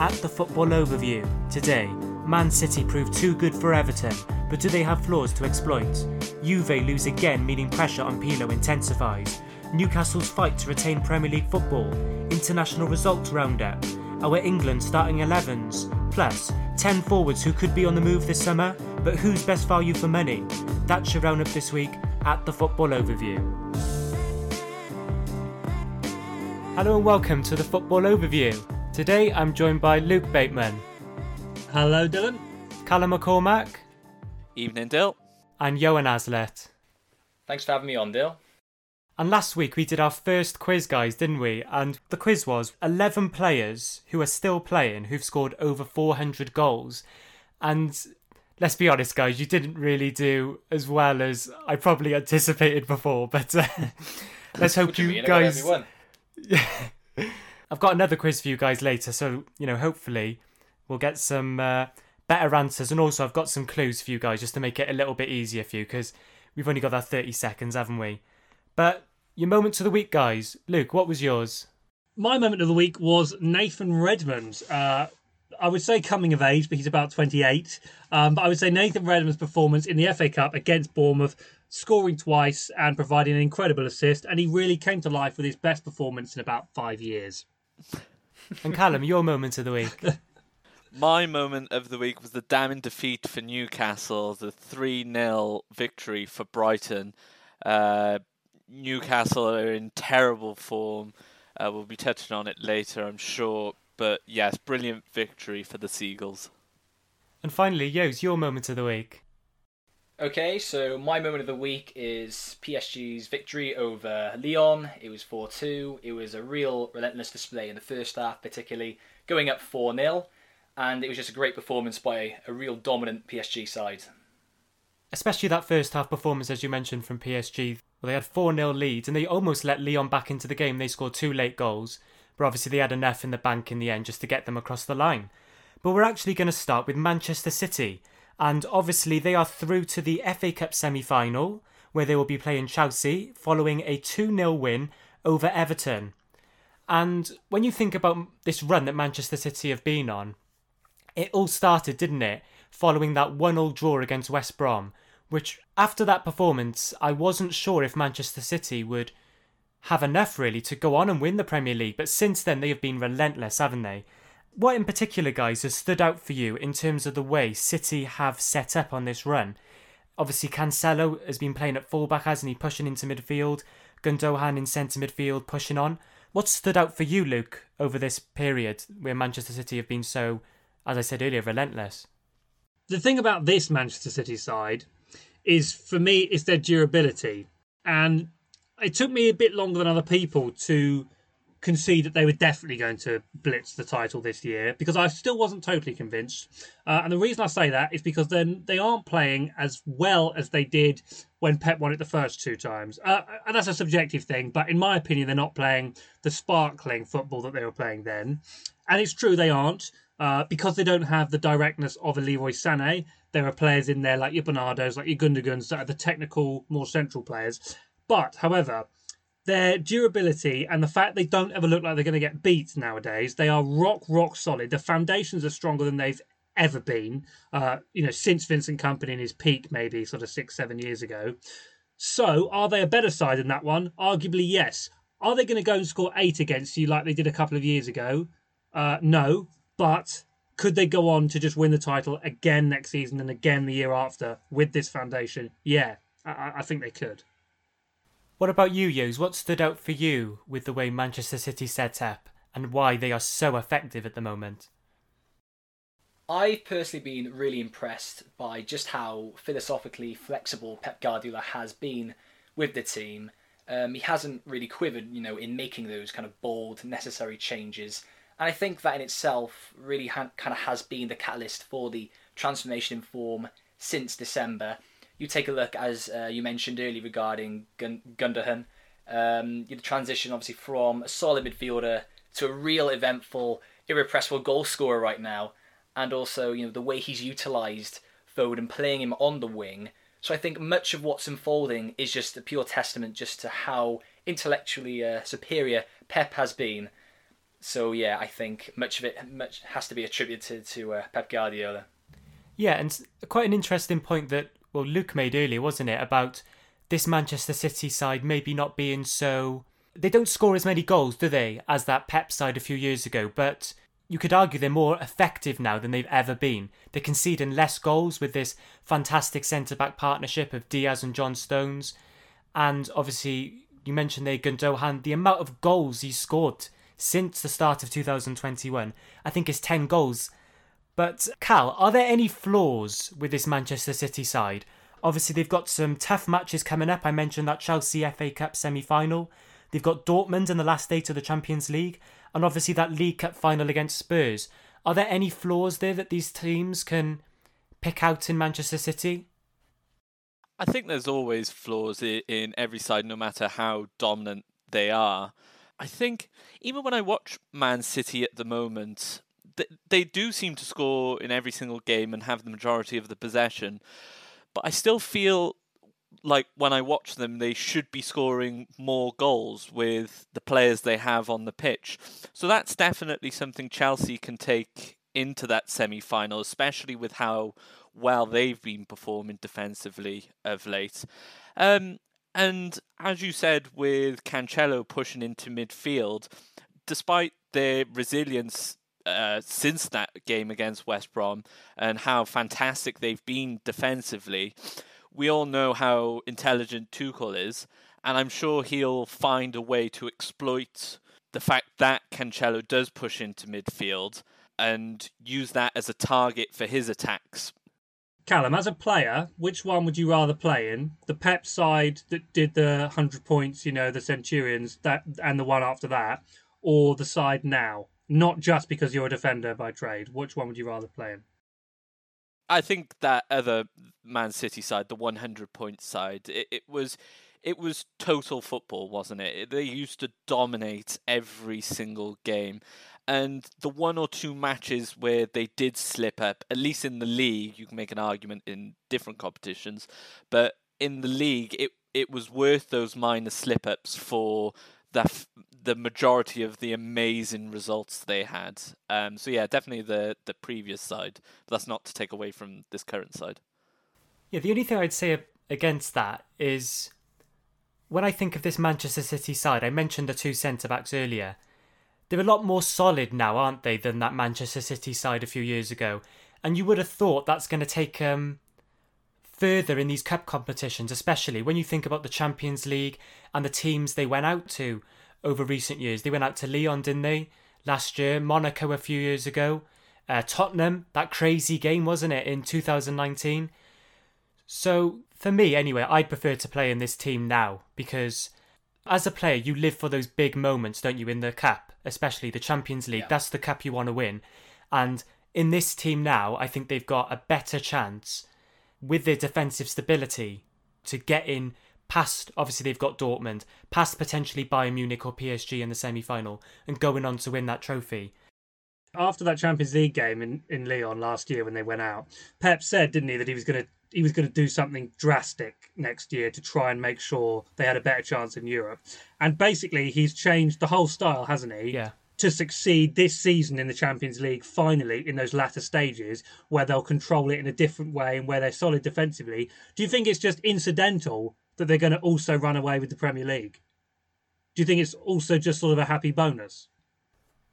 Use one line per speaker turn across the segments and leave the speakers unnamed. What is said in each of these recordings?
at the Football Overview. Today, Man City proved too good for Everton, but do they have flaws to exploit? Juve lose again, meaning pressure on Pirlo intensifies. Newcastle's fight to retain Premier League football, international results roundup, our England starting 11s, plus 10 forwards who could be on the move this summer, but who's best value for money? That's your roundup this week at the Football Overview. Hello and welcome to the Football Overview. Today I'm joined by Luke Bateman,
Hello, Dylan.
Callum McCormack,
Evening, Dill.
and Johan Aslett.
Thanks for having me on, Dill.
And last week we did our first quiz, guys, didn't we? And the quiz was 11 players who are still playing who've scored over 400 goals. And let's be honest, guys, you didn't really do as well as I probably anticipated before. But uh, let's hope you,
you mean? I got
guys.
everyone.
I've got another quiz for you guys later, so you know, hopefully we'll get some uh, better answers, and also I've got some clues for you guys just to make it a little bit easier for you because we've only got that thirty seconds, haven't we? But your moment of the week, guys. Luke, what was yours?
My moment of the week was Nathan Redmond. Uh, I would say coming of age, but he's about 28. Um, but I would say Nathan Redmond's performance in the FA Cup against Bournemouth, scoring twice and providing an incredible assist. And he really came to life with his best performance in about five years.
And Callum, your moment of the week.
My moment of the week was the damning defeat for Newcastle, the 3 0 victory for Brighton. Uh, Newcastle are in terrible form. Uh, we'll be touching on it later, I'm sure. But yes, brilliant victory for the Seagulls.
And finally, Yos, your moment of the week.
Okay, so my moment of the week is PSG's victory over Lyon. It was 4 2. It was a real relentless display in the first half, particularly going up 4 0. And it was just a great performance by a real dominant PSG side.
Especially that first half performance, as you mentioned, from PSG. Well, they had 4 0 leads and they almost let Lyon back into the game. They scored two late goals, but obviously they had enough in the bank in the end just to get them across the line. But we're actually going to start with Manchester City. And obviously they are through to the FA Cup semi final, where they will be playing Chelsea following a 2 0 win over Everton. And when you think about this run that Manchester City have been on, it all started, didn't it? Following that 1 0 draw against West Brom, which after that performance, I wasn't sure if Manchester City would have enough really to go on and win the Premier League. But since then, they have been relentless, haven't they? What in particular, guys, has stood out for you in terms of the way City have set up on this run? Obviously, Cancelo has been playing at fullback, hasn't he? Pushing into midfield. Gundogan in centre midfield, pushing on. What stood out for you, Luke, over this period where Manchester City have been so, as I said earlier, relentless?
The thing about this Manchester City side is, for me, is their durability. And it took me a bit longer than other people to concede that they were definitely going to blitz the title this year because I still wasn't totally convinced. Uh, and the reason I say that is because then they aren't playing as well as they did when Pep won it the first two times. Uh, and that's a subjective thing, but in my opinion, they're not playing the sparkling football that they were playing then. And it's true they aren't. Uh, because they don't have the directness of a Leroy Sané, there are players in there like your Bernardos, like your Gundogans that are the technical, more central players. But, however, their durability and the fact they don't ever look like they're going to get beat nowadays, they are rock, rock solid. The foundations are stronger than they've ever been, uh, you know, since Vincent Kompany in his peak, maybe sort of six, seven years ago. So, are they a better side than that one? Arguably, yes. Are they going to go and score eight against you like they did a couple of years ago? Uh, no. But could they go on to just win the title again next season and again the year after with this foundation? Yeah, I, I think they could.
What about you, Yos? What stood out for you with the way Manchester City set up and why they are so effective at the moment?
I've personally been really impressed by just how philosophically flexible Pep Guardiola has been with the team. Um, he hasn't really quivered, you know, in making those kind of bold, necessary changes. And I think that in itself really ha- kind of has been the catalyst for the transformation in form since December. You take a look, as uh, you mentioned earlier regarding Gun- Gundogan, um, the transition obviously from a solid midfielder to a real eventful, irrepressible goal scorer right now, and also you know the way he's utilised Foden, playing him on the wing. So I think much of what's unfolding is just a pure testament just to how intellectually uh, superior Pep has been. So yeah, I think much of it much has to be attributed to uh, Pep Guardiola.
Yeah, and quite an interesting point that well Luke made earlier, wasn't it, about this Manchester City side maybe not being so they don't score as many goals, do they, as that Pep side a few years ago, but you could argue they're more effective now than they've ever been. They're conceding less goals with this fantastic centre back partnership of Dias and John Stones. And obviously, you mentioned there Gundogan, the amount of goals he's scored since the start of 2021, I think is 10 goals. But, Cal, are there any flaws with this Manchester City side? Obviously, they've got some tough matches coming up. I mentioned that Chelsea FA Cup semi final. They've got Dortmund in the last eight of the Champions League and obviously that League Cup final against Spurs. Are there any flaws there that these teams can pick out in Manchester City?
I think there's always flaws in every side, no matter how dominant they are. I think even when I watch Man City at the moment, they do seem to score in every single game and have the majority of the possession. But I still feel like when I watch them, they should be scoring more goals with the players they have on the pitch. So that's definitely something Chelsea can take into that semi final, especially with how well they've been performing defensively of late. Um, and as you said, with Cancelo pushing into midfield, despite their resilience uh, since that game against West Brom and how fantastic they've been defensively, we all know how intelligent Tuchel is, and I'm sure he'll find a way to exploit the fact that Cancelo does push into midfield and use that as a target for his attacks.
Callum, as a player, which one would you rather play in? The Pep side that did the 100 points, you know, the Centurions, that and the one after that, or the side now? Not just because you're a defender by trade. Which one would you rather play in?
I think that other Man City side, the 100 point side, it, it was it was total football, wasn't it? They used to dominate every single game. And the one or two matches where they did slip up, at least in the league, you can make an argument in different competitions, but in the league, it it was worth those minor slip ups for the the majority of the amazing results they had. Um, so yeah, definitely the the previous side. But that's not to take away from this current side.
Yeah, the only thing I'd say against that is when I think of this Manchester City side, I mentioned the two centre backs earlier. They're a lot more solid now, aren't they, than that Manchester City side a few years ago? And you would have thought that's going to take um, further in these cup competitions, especially when you think about the Champions League and the teams they went out to over recent years. They went out to Lyon, didn't they? Last year, Monaco a few years ago, uh, Tottenham, that crazy game, wasn't it, in 2019? So, for me, anyway, I'd prefer to play in this team now because as a player, you live for those big moments, don't you, in the cup, especially the Champions League. Yeah. That's the cup you want to win. And in this team now, I think they've got a better chance with their defensive stability to get in past obviously they've got Dortmund, past potentially Bayern Munich or PSG in the semi final and going on to win that trophy.
After that Champions League game in, in Lyon last year when they went out, Pep said, didn't he, that he was gonna he was going to do something drastic next year to try and make sure they had a better chance in Europe. And basically, he's changed the whole style, hasn't he?
Yeah
to succeed this season in the Champions League finally in those latter stages where they'll control it in a different way and where they're solid defensively. Do you think it's just incidental that they're going to also run away with the Premier League? Do you think it's also just sort of a happy bonus?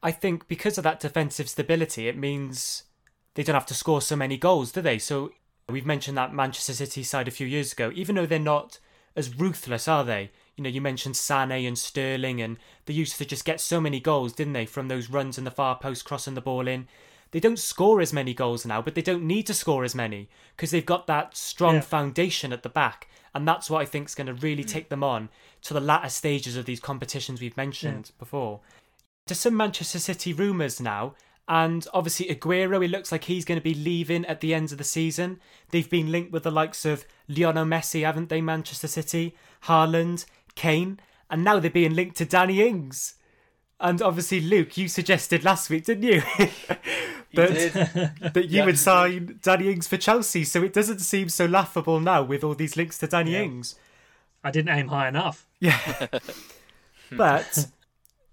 I think because of that defensive stability, it means they don't have to score so many goals, do they? So we've mentioned that Manchester City side a few years ago, even though they're not as ruthless, are they? you know, you mentioned Sané and Sterling, and they used to just get so many goals, didn't they, from those runs in the far post, crossing the ball in. They don't score as many goals now, but they don't need to score as many because they've got that strong yeah. foundation at the back, and that's what I think is going to really mm. take them on to the latter stages of these competitions we've mentioned yeah. before. There's some Manchester City rumours now and obviously, Aguero, it looks like he's going to be leaving at the end of the season. They've been linked with the likes of Lionel Messi, haven't they? Manchester City, Haaland, Kane, and now they're being linked to Danny Ings. And obviously, Luke, you suggested last week, didn't you? that, that you yeah. would sign Danny Ings for Chelsea. So it doesn't seem so laughable now with all these links to Danny yeah. Ings.
I didn't aim high enough.
Yeah. but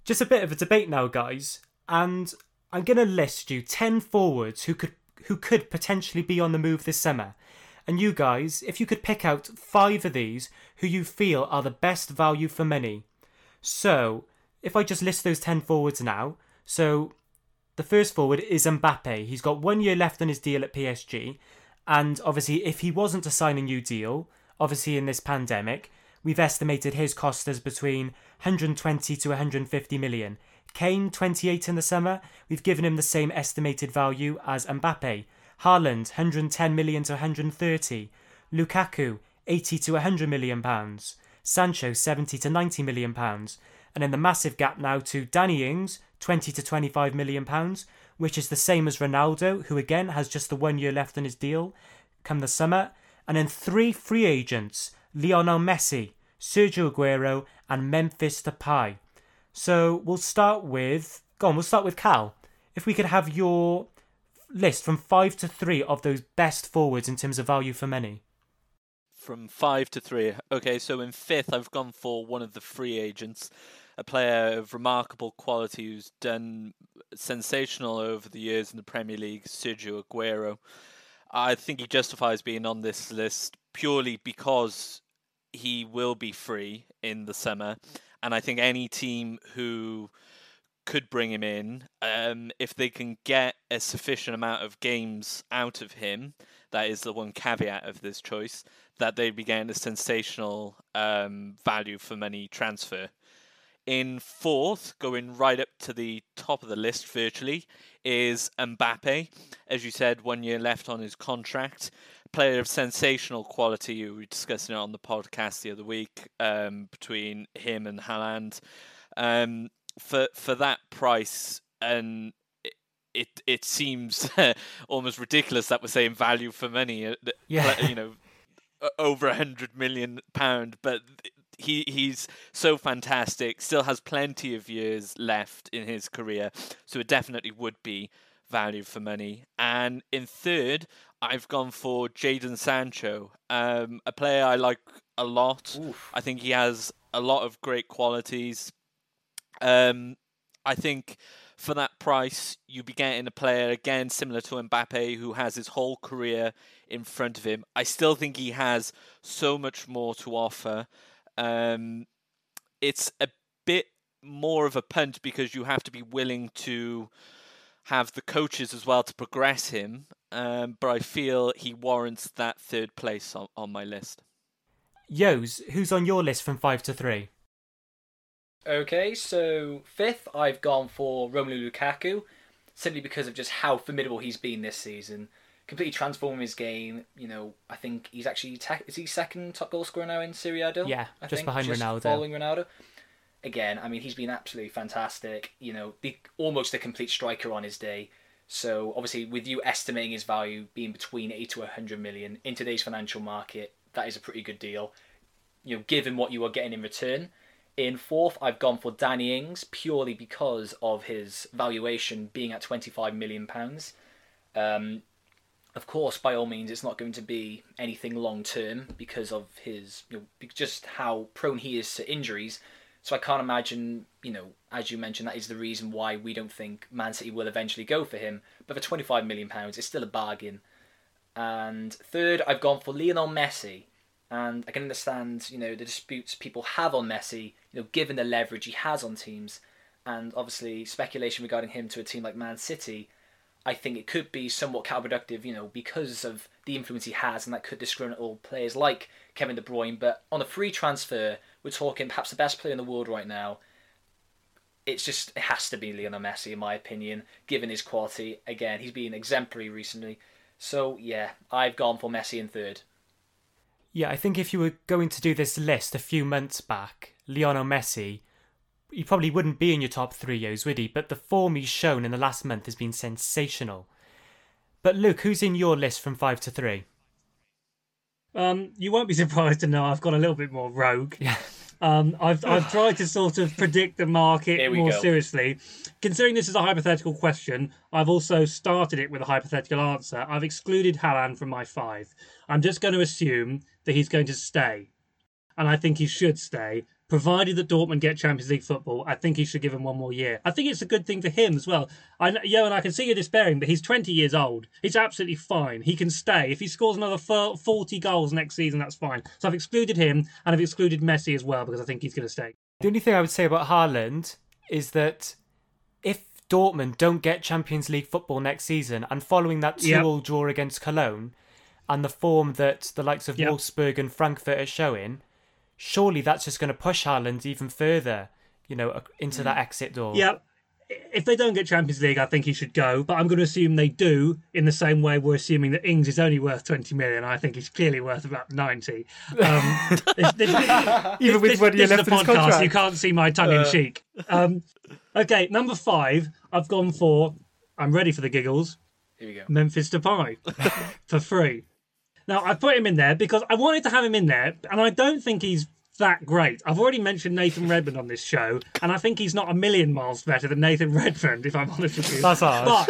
just a bit of a debate now, guys. and I'm going to list you 10 forwards who could who could potentially be on the move this summer. And you guys, if you could pick out 5 of these who you feel are the best value for money. So, if I just list those 10 forwards now. So, the first forward is Mbappe. He's got 1 year left on his deal at PSG, and obviously if he wasn't to sign a new deal, obviously in this pandemic, we've estimated his cost as between 120 to 150 million. Kane, 28 in the summer, we've given him the same estimated value as Mbappe. Haaland, 110 million to 130. Lukaku, 80 to 100 million pounds. Sancho, 70 to 90 million pounds. And in the massive gap now to Danny Ings, 20 to 25 million pounds, which is the same as Ronaldo, who again has just the one year left on his deal come the summer. And then three free agents Lionel Messi, Sergio Aguero, and Memphis Depay. So we'll start with. Go on, we'll start with Cal. If we could have your list from five to three of those best forwards in terms of value for money.
From five to three. Okay, so in fifth, I've gone for one of the free agents, a player of remarkable quality who's done sensational over the years in the Premier League, Sergio Aguero. I think he justifies being on this list purely because he will be free in the summer and I think any team who could bring him in, um, if they can get a sufficient amount of games out of him, that is the one caveat of this choice, that they'd be getting a sensational um, value for money transfer. In fourth, going right up to the top of the list virtually, is Mbappe. As you said, one year left on his contract player of sensational quality. We were discussing it on the podcast the other week um, between him and Haaland. Um, for for that price, and it it, it seems almost ridiculous that we're saying value for money. Uh, yeah. you know, over a hundred million pound, but he he's so fantastic. Still has plenty of years left in his career, so it definitely would be value for money. And in third, I've gone for Jadon Sancho, um, a player I like a lot. Oof. I think he has a lot of great qualities. Um, I think for that price, you'd be getting a player again similar to Mbappe, who has his whole career in front of him. I still think he has so much more to offer. Um, it's a bit more of a punt because you have to be willing to have the coaches as well to progress him um, but I feel he warrants that third place on, on my list.
Yos, who's on your list from five to three?
Okay, so fifth, I've gone for Romelu Lukaku, simply because of just how formidable he's been this season. Completely transforming his game. You know, I think he's actually te- is he second top goal scorer now in Serie A?
Yeah,
I
just
think,
behind
just
Ronaldo.
Following Ronaldo. Again, I mean, he's been absolutely fantastic. You know, the, almost a complete striker on his day. So obviously, with you estimating his value being between 80 to 100 million in today's financial market, that is a pretty good deal. You know, given what you are getting in return. In fourth, I've gone for Danny Ings purely because of his valuation being at 25 million pounds. Um, of course, by all means, it's not going to be anything long term because of his, you know, just how prone he is to injuries. So I can't imagine, you know, as you mentioned, that is the reason why we don't think Man City will eventually go for him. But for £25 million, it's still a bargain. And third, I've gone for Lionel Messi. And I can understand, you know, the disputes people have on Messi, you know, given the leverage he has on teams. And obviously, speculation regarding him to a team like Man City, I think it could be somewhat counterproductive, you know, because of the influence he has, and that could discriminate all players like Kevin De Bruyne. But on a free transfer, we're talking perhaps the best player in the world right now. It's just it has to be Lionel Messi in my opinion, given his quality. Again, he's been exemplary recently. So yeah, I've gone for Messi in third.
Yeah, I think if you were going to do this list a few months back, Lionel Messi, he probably wouldn't be in your top three years, would he? But the form he's shown in the last month has been sensational. But Luke, who's in your list from five to three?
Um, you won't be surprised to know I've got a little bit more rogue. Yeah. Um, I've I've tried to sort of predict the market more go. seriously. Considering this is a hypothetical question, I've also started it with a hypothetical answer. I've excluded Haaland from my five. I'm just going to assume that he's going to stay, and I think he should stay provided that Dortmund get Champions League football, I think he should give him one more year. I think it's a good thing for him as well. I know, Yo, and I can see you're despairing, but he's 20 years old. He's absolutely fine. He can stay. If he scores another 40 goals next season, that's fine. So I've excluded him, and I've excluded Messi as well because I think he's going to stay.
The only thing I would say about Haaland is that if Dortmund don't get Champions League football next season, and following that two-all yep. draw against Cologne, and the form that the likes of yep. Wolfsburg and Frankfurt are showing, surely that's just going to push Haaland even further, you know, into that exit door.
Yeah. If they don't get Champions League, I think he should go. But I'm going to assume they do in the same way we're assuming that Ings is only worth 20 million. I think he's clearly worth about 90. Um, this, this,
even with what you left
the podcast, you can't see my tongue in uh. cheek. Um, okay, number five, I've gone for. I'm ready for the giggles.
Here we go.
Memphis Depay for free. Now, I put him in there because I wanted to have him in there, and I don't think he's that great. I've already mentioned Nathan Redmond on this show, and I think he's not a million miles better than Nathan Redmond, if I'm honest with you.
That's hard.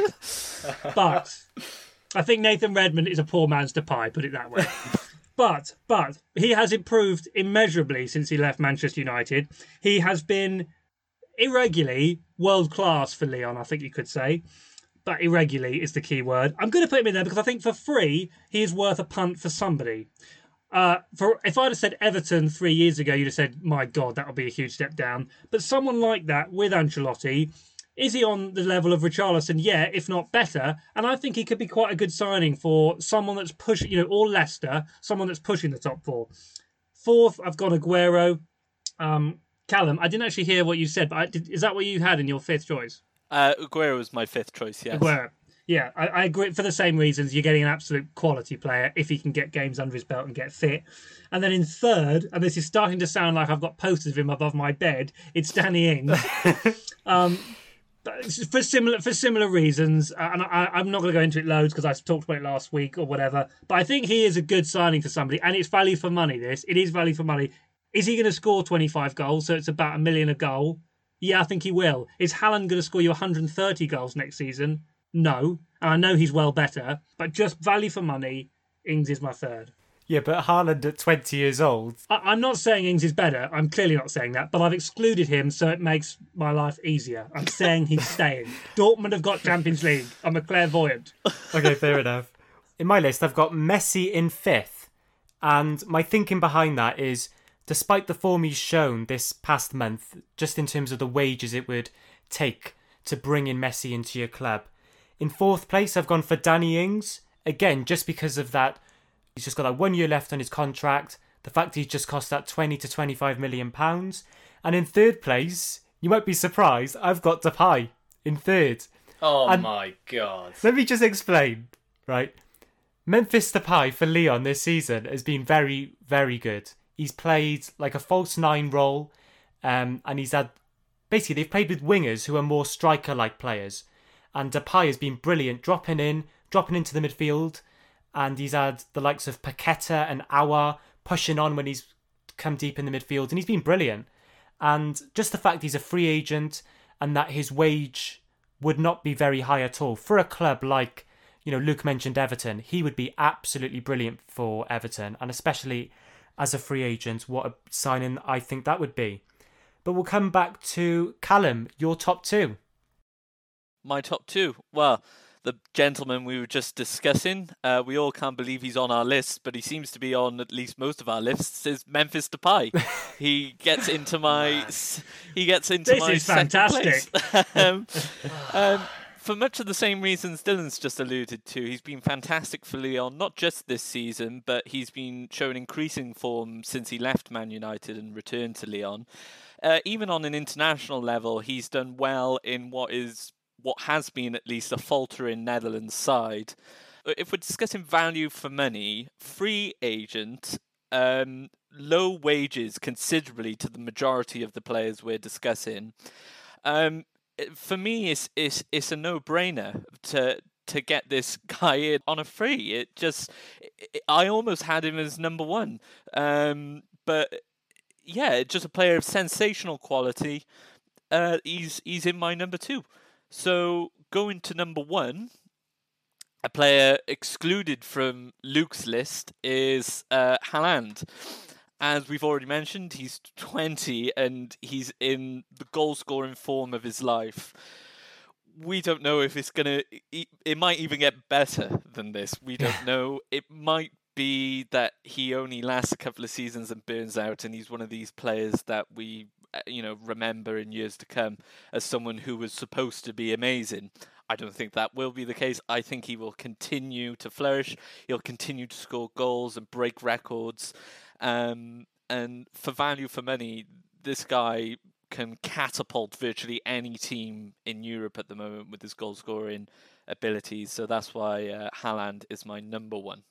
But, but I think Nathan Redmond is a poor man's Depay, put it that way. but but he has improved immeasurably since he left Manchester United. He has been irregularly world class for Lyon, I think you could say but irregularly is the key word. I'm going to put him in there because I think for free he is worth a punt for somebody. Uh, for if I'd have said Everton three years ago, you'd have said, "My God, that would be a huge step down." But someone like that with Ancelotti, is he on the level of Richarlison? Yeah, if not better. And I think he could be quite a good signing for someone that's pushing, you know, or Leicester, someone that's pushing the top four. Fourth, I've got Aguero. Um, Callum, I didn't actually hear what you said, but I, did, is that what you had in your fifth choice?
Uh, Aguero was my fifth choice. Yes.
Aguero. Yeah, I, I, agree. For the same reasons, you're getting an absolute quality player if he can get games under his belt and get fit. And then in third, and this is starting to sound like I've got posters of him above my bed. It's Danny Ings. um, for similar for similar reasons, uh, and I, am not going to go into it loads because I talked about it last week or whatever. But I think he is a good signing for somebody, and it's value for money. This it is value for money. Is he going to score 25 goals? So it's about a million a goal. Yeah, I think he will. Is Haaland going to score you 130 goals next season? No. And I know he's well better, but just value for money, Ings is my third.
Yeah, but Haaland at 20 years old.
I- am not saying Ings is better. I'm clearly not saying that, but I've excluded him so it makes my life easier. I'm saying he's staying. Dortmund have got Champions League. I'm a clairvoyant.
okay, fair enough. In my list, I've got Messi in fifth. And my thinking behind that is despite the form he's shown this past month, just in terms of the wages it would take to bring in Messi into your club. In fourth place, I've gone for Danny Ings. Again, just because of that, he's just got that one year left on his contract. The fact he's just cost that 20 to 25 million pounds. And in third place, you might be surprised, I've got Depay in third.
Oh and my god.
Let me just explain, right? Memphis Depay for Lyon this season has been very, very good. He's played like a false nine role, um, and he's had basically they've played with wingers who are more striker-like players, and Depay has been brilliant, dropping in, dropping into the midfield, and he's had the likes of Paqueta and Aouar pushing on when he's come deep in the midfield, and he's been brilliant. And just the fact he's a free agent and that his wage would not be very high at all for a club like you know Luke mentioned Everton, he would be absolutely brilliant for Everton, and especially as a free agent, what a signing I think that would be. But we'll come back to Callum, your top two.
My top two. Well, the gentleman we were just discussing, uh, we all can't believe he's on our list, but he seems to be on at least most of our lists. Is Memphis Depay? he gets into my. he gets into
this
my.
This is fantastic.
um, um, for much of the same reasons Dylan's just alluded to, he's been fantastic for Lyon, not just this season, but he's been showing increasing form since he left Man United and returned to Lyon. Uh, even on an international level, he's done well in what is what has been at least a faltering Netherlands side. Uh, if we're discussing value for money, free agent, um, low wages considerably to the majority of the players we're discussing. Um, for me, it's it's it's a no brainer to to get this guy in on a free. It just it, I almost had him as number one, um, but yeah, just a player of sensational quality. Uh, he's he's in my number two. So going to number one, a player excluded from Luke's list is uh, Haaland. As we've already mentioned, he's 20 and he's in the goal scoring form of his life. We don't know if it's going to. It might even get better than this. We don't know. It might be that he only lasts a couple of seasons and burns out, and he's one of these players that we, uh, you know, remember in years to come as someone who was supposed to be amazing. I don't think that will be the case. I think he will continue to flourish. He'll continue to score goals and break records. Um, and for value for money, this guy can catapult virtually any team in Europe at the moment with his goal scoring abilities. So that's why uh, Haaland is my number one.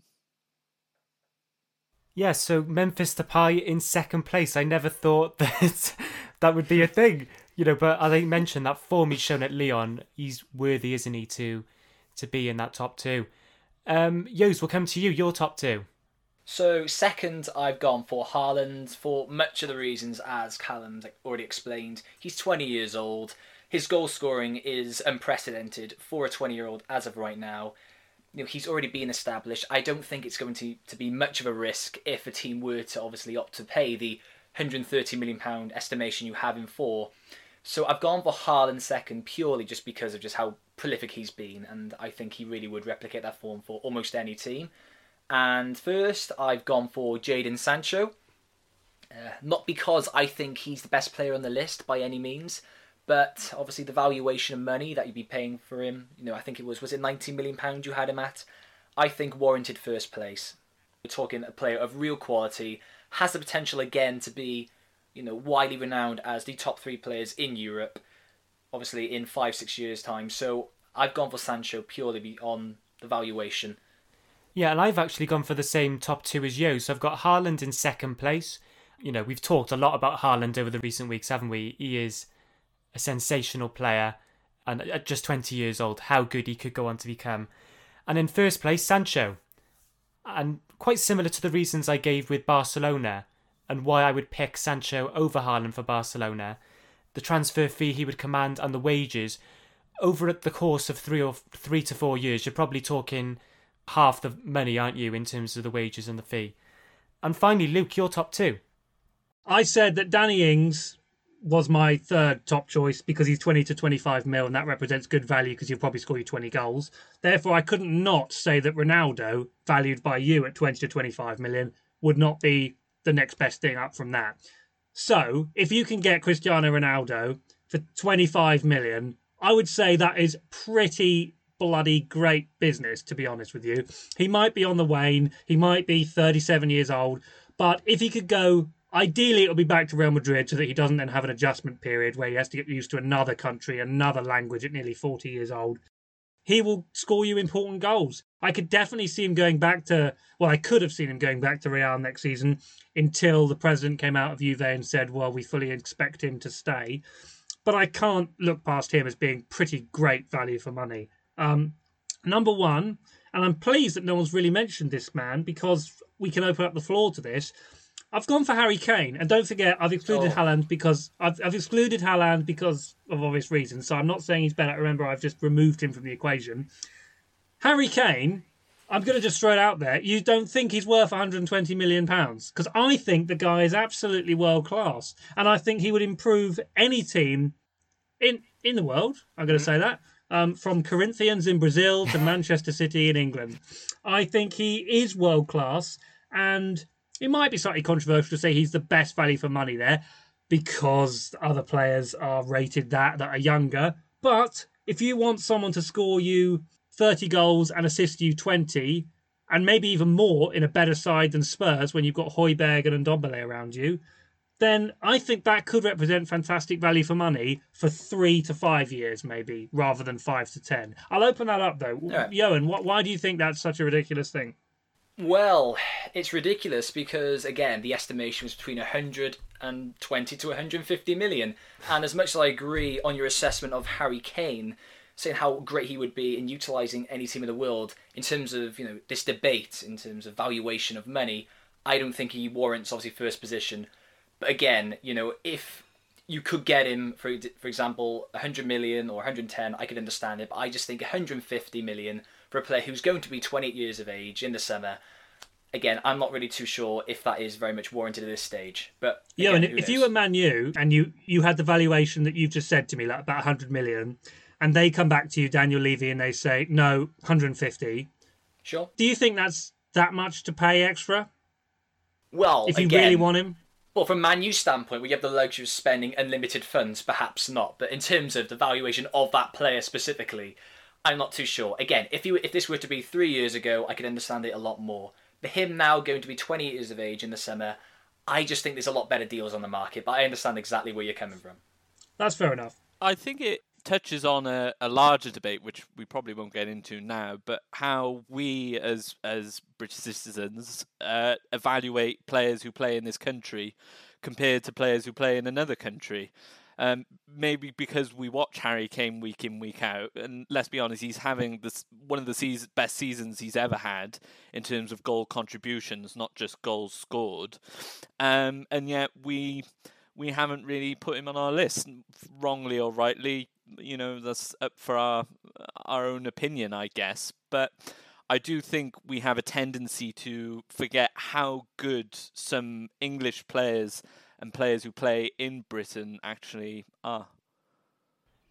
Yeah, so Memphis Depay in second place. I never thought that that would be a thing, you know. But as I mentioned, that form he's shown at Lyon, he's worthy, isn't he, to to be in that top two. Um, Yos, we'll come to you. Your top two.
So second, I've gone for Haaland for much of the reasons as Callum's already explained. He's 20 years old. His goal scoring is unprecedented for a 20 year old as of right now. You know, he's already been established. I don't think it's going to, to be much of a risk if a team were to obviously opt to pay the 130 million pound estimation you have him for. So I've gone for Haaland second purely just because of just how prolific he's been, and I think he really would replicate that form for almost any team. And first, I've gone for Jadon Sancho. Uh, not because I think he's the best player on the list by any means, but obviously the valuation of money that you'd be paying for him, you know, I think it was, was it 90 million pounds you had him at? I think warranted first place. We're talking a player of real quality, has the potential again to be, you know, widely renowned as the top three players in Europe, obviously in five, six years' time. So I've gone for Sancho purely on the valuation.
Yeah, and I've actually gone for the same top two as you. So I've got Haaland in second place. You know, we've talked a lot about Haaland over the recent weeks, haven't we? He is a sensational player, and at just 20 years old, how good he could go on to become. And in first place, Sancho. And quite similar to the reasons I gave with Barcelona and why I would pick Sancho over Haaland for Barcelona, the transfer fee he would command and the wages over the course of three or three to four years, you're probably talking half the money, aren't you, in terms of the wages and the fee? And finally, Luke, your top two.
I said that Danny Ings was my third top choice because he's 20 to 25 mil and that represents good value because he'll probably score you 20 goals. Therefore, I couldn't not say that Ronaldo, valued by you at 20 to 25 million, would not be the next best thing up from that. So, if you can get Cristiano Ronaldo for 25 million, I would say that is pretty bloody great business, to be honest with you. He might be on the wane, he might be 37 years old, but if he could go, ideally it'll be back to Real Madrid so that he doesn't then have an adjustment period where he has to get used to another country, another language at nearly 40 years old. He will score you important goals. I could definitely see him going back to, well, I could have seen him going back to Real next season until the president came out of Juve and said, well, we fully expect him to stay. But I can't look past him as being pretty great value for money. Um, number one, and I'm pleased that no one's really mentioned this man because we can open up the floor to this. I've gone for Harry Kane, and don't forget I've excluded oh. Haaland because I've, I've excluded Haaland because of obvious reasons. So I'm not saying he's better. Remember, I've just removed him from the equation. Harry Kane, I'm going to just throw it out there. You don't think he's worth 120 million pounds? Because I think the guy is absolutely world class, and I think he would improve any team in in the world. I'm going to mm-hmm. say that um, from Corinthians in Brazil to Manchester City in England. I think he is world class, and it might be slightly controversial to say he's the best value for money there because other players are rated that that are younger. But if you want someone to score you 30 goals and assist you 20, and maybe even more in a better side than Spurs when you've got Højbjerg and Ndombele around you, then I think that could represent fantastic value for money for three to five years, maybe, rather than five to ten. I'll open that up though. Yeah. Johan, what, why do you think that's such a ridiculous thing?
Well, it's ridiculous because again, the estimation was between 120 to 150 million. And as much as I agree on your assessment of Harry Kane, saying how great he would be in utilizing any team in the world in terms of, you know, this debate in terms of valuation of money, I don't think he warrants obviously first position but again, you know, if you could get him for for example 100 million or 110, I could understand it. But I just think 150 million for a player who's going to be 28 years of age in the summer. again, I'm not really too sure if that is very much warranted at this stage. But
yeah,
again,
and if you were Man U and you you had the valuation that you've just said to me, like about 100 million, and they come back to you, Daniel Levy, and they say no, 150.
sure.
Do you think that's that much to pay extra
Well,
if you
again,
really want him?
Well, from Man U's standpoint, we have the luxury of spending unlimited funds, perhaps not. But in terms of the valuation of that player specifically, I'm not too sure. Again, if you if this were to be three years ago, I could understand it a lot more. But him now going to be 20 years of age in the summer, I just think there's a lot better deals on the market. But I understand exactly where you're coming from.
That's fair enough.
I think it touches on a, a larger debate, which we probably won't get into now, but how we as as British citizens uh, evaluate players who play in this country compared to players who play in another country. Um, maybe because we watch Harry Kane week in week out, and let's be honest, he's having this one of the best seasons he's ever had in terms of goal contributions, not just goals scored. Um, and yet we we haven't really put him on our list, wrongly or rightly. You know, that's up for our our own opinion, I guess. But I do think we have a tendency to forget how good some English players and players who play in Britain actually are.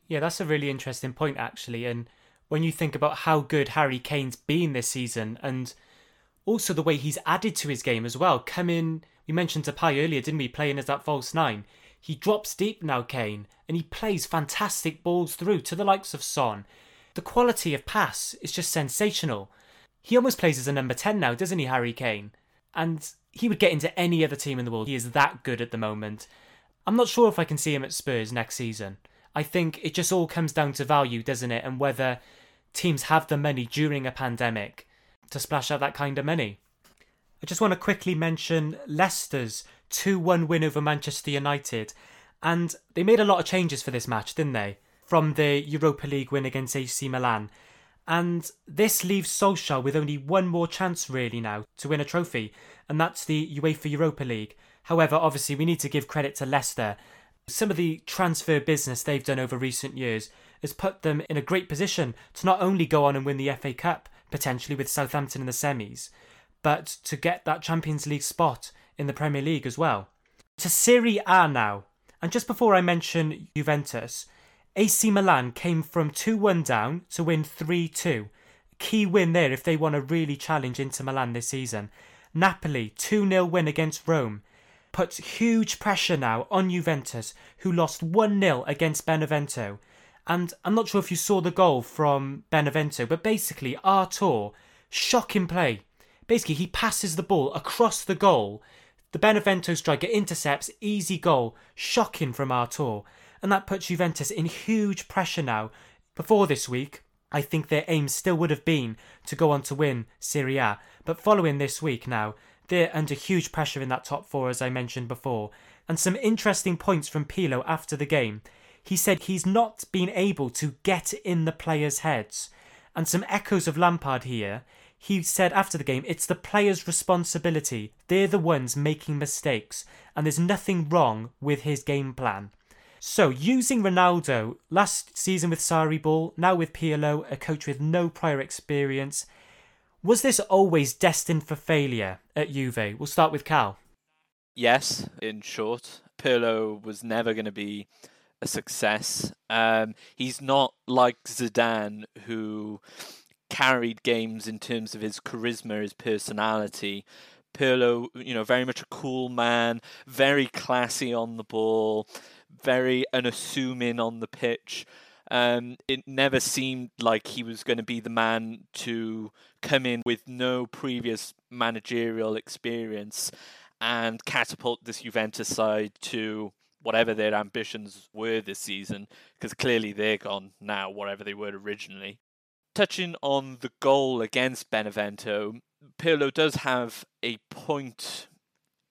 Yeah, that's a really interesting point, actually. And when you think about how good Harry Kane's been this season, and also the way he's added to his game as well, coming, we mentioned Depay earlier, didn't we? Playing as that false nine. He drops deep now, Kane, and he plays fantastic balls through to the likes of Son. The quality of pass is just sensational. He almost plays as a number 10 now, doesn't he, Harry Kane? And he would get into any other team in the world. He is that good at the moment. I'm not sure if I can see him at Spurs next season. I think it just all comes down to value, doesn't it? And whether teams have the money during a pandemic to splash out that kind of money. I just want to quickly mention Leicester's 2 1 win over Manchester United. And they made a lot of changes for this match, didn't they? From the Europa League win against AC Milan. And this leaves Solskjaer with only one more chance, really, now to win a trophy, and that's the UEFA Europa League. However, obviously, we need to give credit to Leicester. Some of the transfer business they've done over recent years has put them in a great position to not only go on and win the FA Cup, potentially with Southampton in the semis, but to get that Champions League spot in the Premier League as well. To Serie A now. And just before I mention Juventus, AC Milan came from 2 1 down to win 3 2. Key win there if they want to really challenge Inter Milan this season. Napoli 2 0 win against Rome puts huge pressure now on Juventus, who lost 1 0 against Benevento. And I'm not sure if you saw the goal from Benevento, but basically, Artur, shocking play. Basically, he passes the ball across the goal. The Benevento striker intercepts, easy goal, shocking from Artur. And that puts Juventus in huge pressure now. Before this week, I think their aim still would have been to go on to win Serie A. But following this week now, they're under huge pressure in that top four, as I mentioned before. And some interesting points from Pirlo after the game. He said he's not been able to get in the players' heads. And some echoes of Lampard here. He said after the game, it's the players' responsibility. They're the ones making mistakes, and there's nothing wrong with his game plan. So, using Ronaldo last season with Sarri Ball, now with Pirlo, a coach with no prior experience, was this always destined for failure at Juve? We'll start with Cal.
Yes, in short, Pirlo was never going to be a success. Um, he's not like Zidane, who carried games in terms of his charisma, his personality. Pirlo, you know, very much a cool man, very classy on the ball, very unassuming on the pitch. Um, it never seemed like he was going to be the man to come in with no previous managerial experience and catapult this Juventus side to whatever their ambitions were this season, because clearly they're gone now, whatever they were originally. Touching on the goal against Benevento, Pirlo does have a point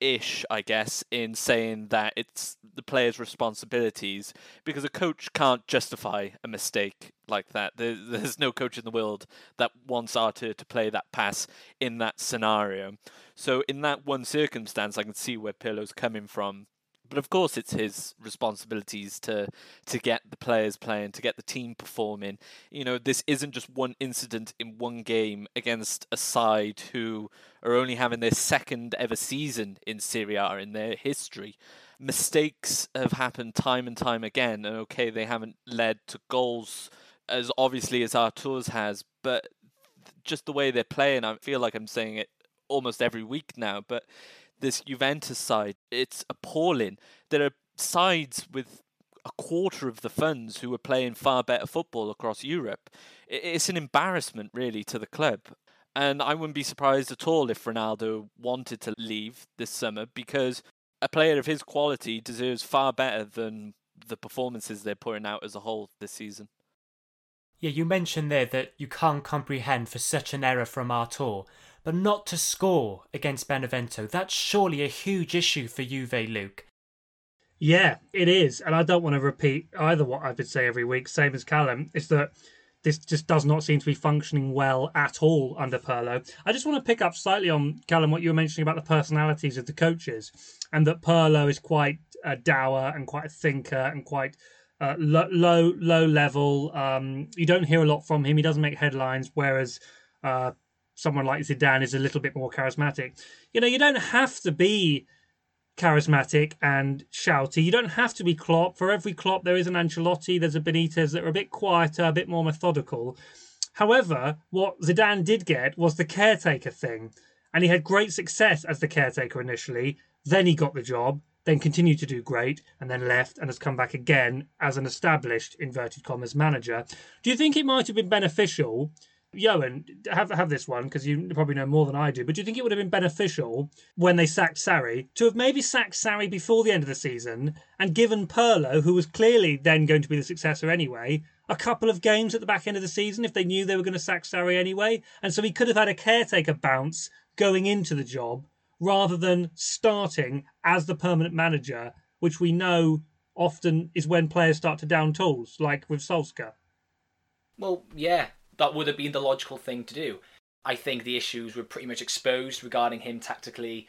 ish, I guess, in saying that it's the player's responsibilities because a coach can't justify a mistake like that. There, there's no coach in the world that wants Artur to play that pass in that scenario. So, in that one circumstance, I can see where Pirlo's coming from. But of course, it's his responsibilities to to get the players playing, to get the team performing. You know, this isn't just one incident in one game against a side who are only having their second ever season in Serie A in their history. Mistakes have happened time and time again, and okay, they haven't led to goals as obviously as Artur's has, but just the way they're playing, I feel like I'm saying it almost every week now, but this Juventus side, it's appalling. There are sides with a quarter of the funds who are playing far better football across Europe. It's an embarrassment, really, to the club. And I wouldn't be surprised at all if Ronaldo wanted to leave this summer because a player of his quality deserves far better than the performances they're putting out as a whole this season.
Yeah, you mentioned there that you can't comprehend for such an error from Artur, but not to score against Benevento. That's surely a huge issue for Juve, Luke.
Yeah, it is. And I don't want to repeat either what I've been saying every week, same as Callum, is that this just does not seem to be functioning well at all under Pirlo. I just want to pick up slightly on, Callum, what you were mentioning about the personalities of the coaches, and that Pirlo is quite a dour and quite a thinker and quite uh, low, low, low level. Um, you don't hear a lot from him. He doesn't make headlines, whereas uh, someone like Zidane is a little bit more charismatic. You know, you don't have to be charismatic and shouty. You don't have to be Klopp. For every Klopp, there is an Ancelotti, there's a Benitez that are a bit quieter, a bit more methodical. However, what Zidane did get was the caretaker thing, and he had great success as the caretaker initially. Then he got the job, then continued to do great, and then left and has come back again as an established inverted commas manager. Do you think it might have been beneficial Johan, have have this one because you probably know more than I do. But do you think it would have been beneficial when they sacked Sarri to have maybe sacked Sarri before the end of the season and given Pirlo, who was clearly then going to be the successor anyway, a couple of games at the back end of the season if they knew they were going to sack Sarri anyway, and so he could have had a caretaker bounce going into the job rather than starting as the permanent manager, which we know often is when players start to down tools, like with Solskjaer.
Well, yeah, that would have been the logical thing to do. I think the issues were pretty much exposed regarding him tactically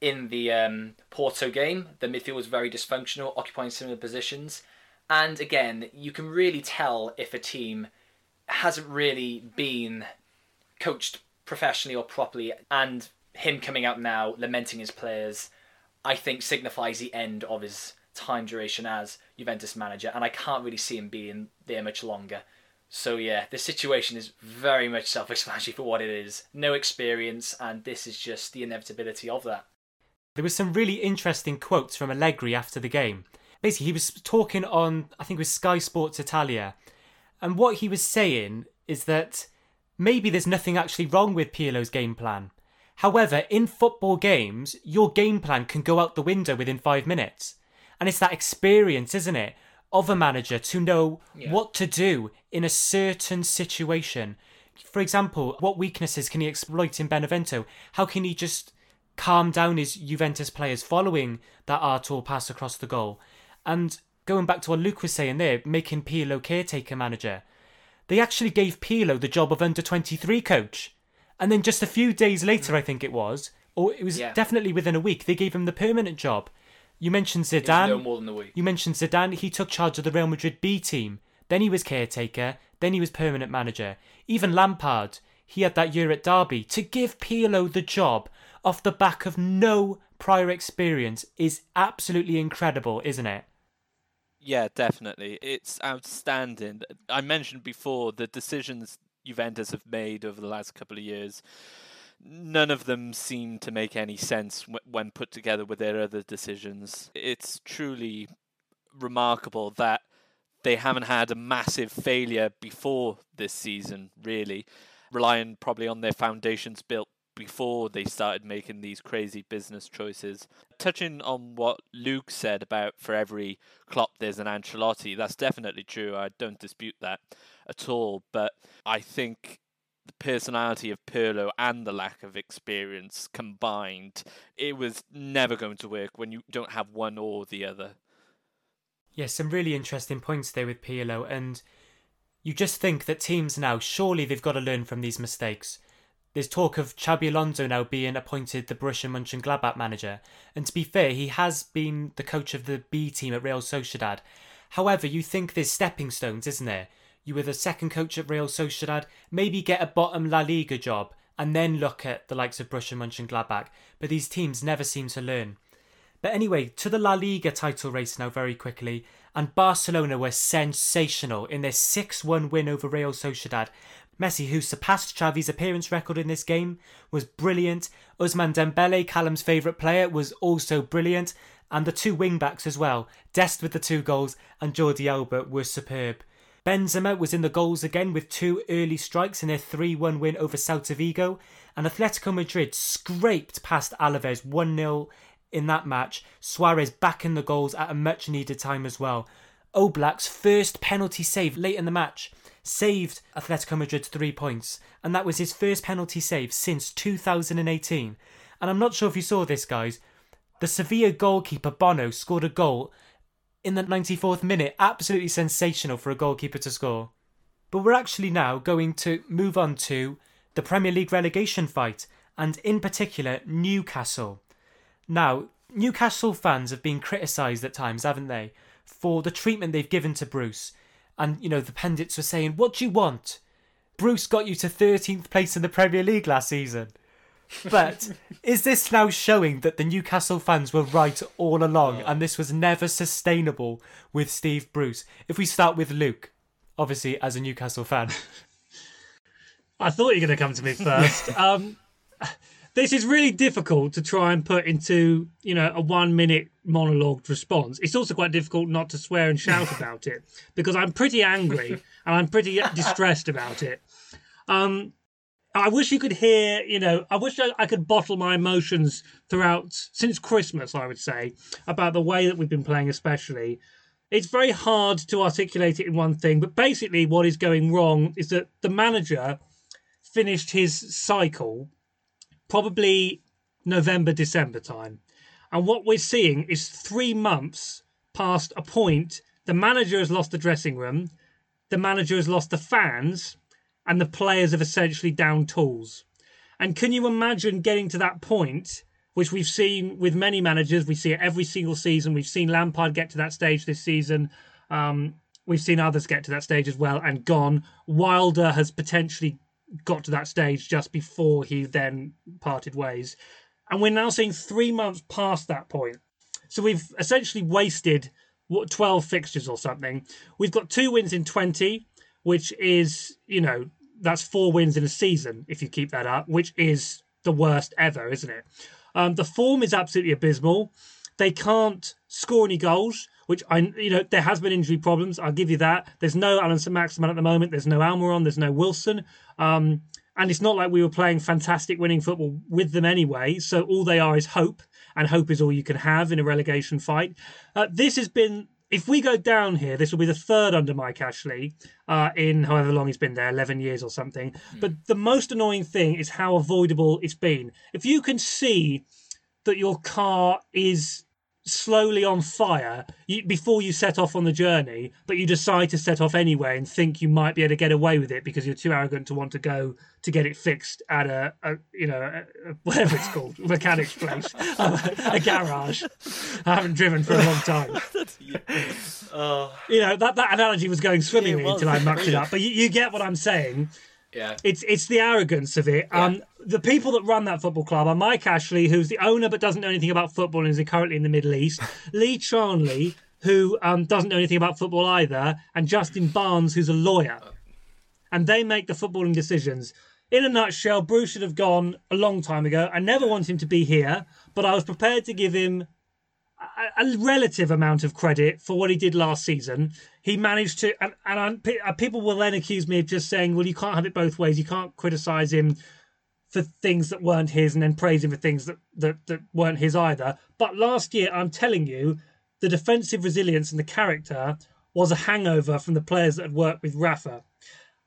in the um, Porto game. The midfield was very dysfunctional, occupying similar positions. And again, you can really tell if a team hasn't really been coached professionally or properly. And him coming out now, lamenting his players, I think signifies the end of his time duration as Juventus manager. And I can't really see him being there much longer. So yeah, the situation is very much self-explanatory for what it is. No experience, and this is just the inevitability of that.
There was some really interesting quotes from Allegri after the game. Basically, he was talking on, I think it was Sky Sports Italia, and what he was saying is that maybe there's nothing actually wrong with Pirlo's game plan. However, in football games, your game plan can go out the window within five minutes. And it's that experience, isn't it? Of a manager to know yeah. what to do in a certain situation. For example, what weaknesses can he exploit in Benevento? How can he just calm down his Juventus players following that Artur pass across the goal? And going back to what Luke was saying there, making Pirlo caretaker manager, they actually gave Pirlo the job of under 23 coach. And then just a few days later, mm. I think it was, or it was yeah. definitely within a week, they gave him the permanent job. You mentioned Zidane.
No more than a week.
You mentioned Zidane. He took charge of the Real Madrid B team. Then he was caretaker. Then he was permanent manager. Even Lampard. He had that year at Derby. To give Pirlo the job off the back of no prior experience is absolutely incredible, isn't it?
Yeah, definitely. It's outstanding. I mentioned before the decisions Juventus have made over the last couple of years none of them seem to make any sense when put together with their other decisions. It's truly remarkable that they haven't had a massive failure before this season, really, relying probably on their foundations built before they started making these crazy business choices. Touching on what Luke said about for every Klopp there's an Ancelotti, that's definitely true. I don't dispute that at all. But I think the personality of Pirlo and the lack of experience combined, it was never going to work when you don't have one or the other.
Yes, some really interesting points there with Pirlo, and you just think that teams now, surely they've got to learn from these mistakes. There's talk of Xabi Alonso now being appointed the Borussia Mönchengladbach manager, and to be fair, he has been the coach of the B team at Real Sociedad. However, you think there's stepping stones, isn't there? You were the second coach at Real Sociedad, maybe get a bottom La Liga job, and then look at the likes of Borussia Mönchengladbach. But these teams never seem to learn. But anyway, to the La Liga title race now very quickly. And Barcelona were sensational in their 6 1 win over Real Sociedad. Messi, who surpassed Xavi's appearance record in this game, was brilliant. Ousmane Dembele, Callum's favourite player, was also brilliant. And the two wing-backs as well, Dest with the two goals and Jordi Alba were superb. Benzema was in the goals again with two early strikes in their 3 1 win over Celta Vigo. And Atletico Madrid scraped past Alaves 1 0 in that match. Suarez back in the goals at a much needed time as well. Oblak's first penalty save late in the match saved Atletico Madrid three points, and that was his first penalty save since 2018. And I'm not sure if you saw this, guys. The Sevilla goalkeeper Bono scored a goal in the 94th minute. Absolutely sensational for a goalkeeper to score. But we're actually now going to move on to the Premier League relegation fight, and in particular, Newcastle. Now, Newcastle fans have been criticised at times, haven't they, for the treatment they've given to Bruce. And, you know, the pundits were saying, What do you want? Bruce got you to 13th place in the Premier League last season. But is this now showing that the Newcastle fans were right all along and this was never sustainable with Steve Bruce? If we start with Luke, obviously as a Newcastle fan.
I thought you were going to come to me first. um, this is really difficult to try and put into you know a one minute monologued response it's also quite difficult not to swear and shout about it because i'm pretty angry and i'm pretty distressed about it um i wish you could hear you know i wish I, I could bottle my emotions throughout since christmas i would say about the way that we've been playing especially it's very hard to articulate it in one thing but basically what is going wrong is that the manager finished his cycle probably November, December time. And what we're seeing is three months past a point, the manager has lost the dressing room, the manager has lost the fans, and the players have essentially down tools. And can you imagine getting to that point, which we've seen with many managers? We see it every single season. We've seen Lampard get to that stage this season. Um, we've seen others get to that stage as well and gone. Wilder has potentially got to that stage just before he then parted ways. And we're now seeing three months past that point. So we've essentially wasted what 12 fixtures or something. We've got two wins in 20, which is, you know, that's four wins in a season if you keep that up, which is the worst ever, isn't it? Um, the form is absolutely abysmal. They can't score any goals, which I, you know, there has been injury problems. I'll give you that. There's no Allan Saint-Maximin at the moment. There's no Almiron. There's no Wilson. Um, and it's not like we were playing fantastic winning football with them anyway. So all they are is hope, and hope is all you can have in a relegation fight. Uh, this has been. If we go down here, this will be the third under Mike Ashley uh, in however long he's been there, 11 years or something. Mm. But the most annoying thing is how avoidable it's been. If you can see that your car is slowly on fire you, before you set off on the journey, but you decide to set off anyway and think you might be able to get away with it because you're too arrogant to want to go to get it fixed at a, a you know a, a, whatever it's called mechanic's place, a, garage. I haven't driven for a long time.
oh.
You know that that analogy was going swimmingly until I mucked it up, but you, you get what I'm saying.
Yeah.
It's it's the arrogance of it. Yeah. Um, the people that run that football club are Mike Ashley, who's the owner but doesn't know anything about football and is currently in the Middle East. Lee Charnley, who um, doesn't know anything about football either, and Justin Barnes, who's a lawyer. And they make the footballing decisions. In a nutshell, Bruce should have gone a long time ago. I never want him to be here, but I was prepared to give him a, a relative amount of credit for what he did last season he managed to, and, and I, uh, people will then accuse me of just saying, well, you can't have it both ways. You can't criticize him for things that weren't his and then praise him for things that, that, that weren't his either. But last year, I'm telling you, the defensive resilience and the character was a hangover from the players that had worked with Rafa.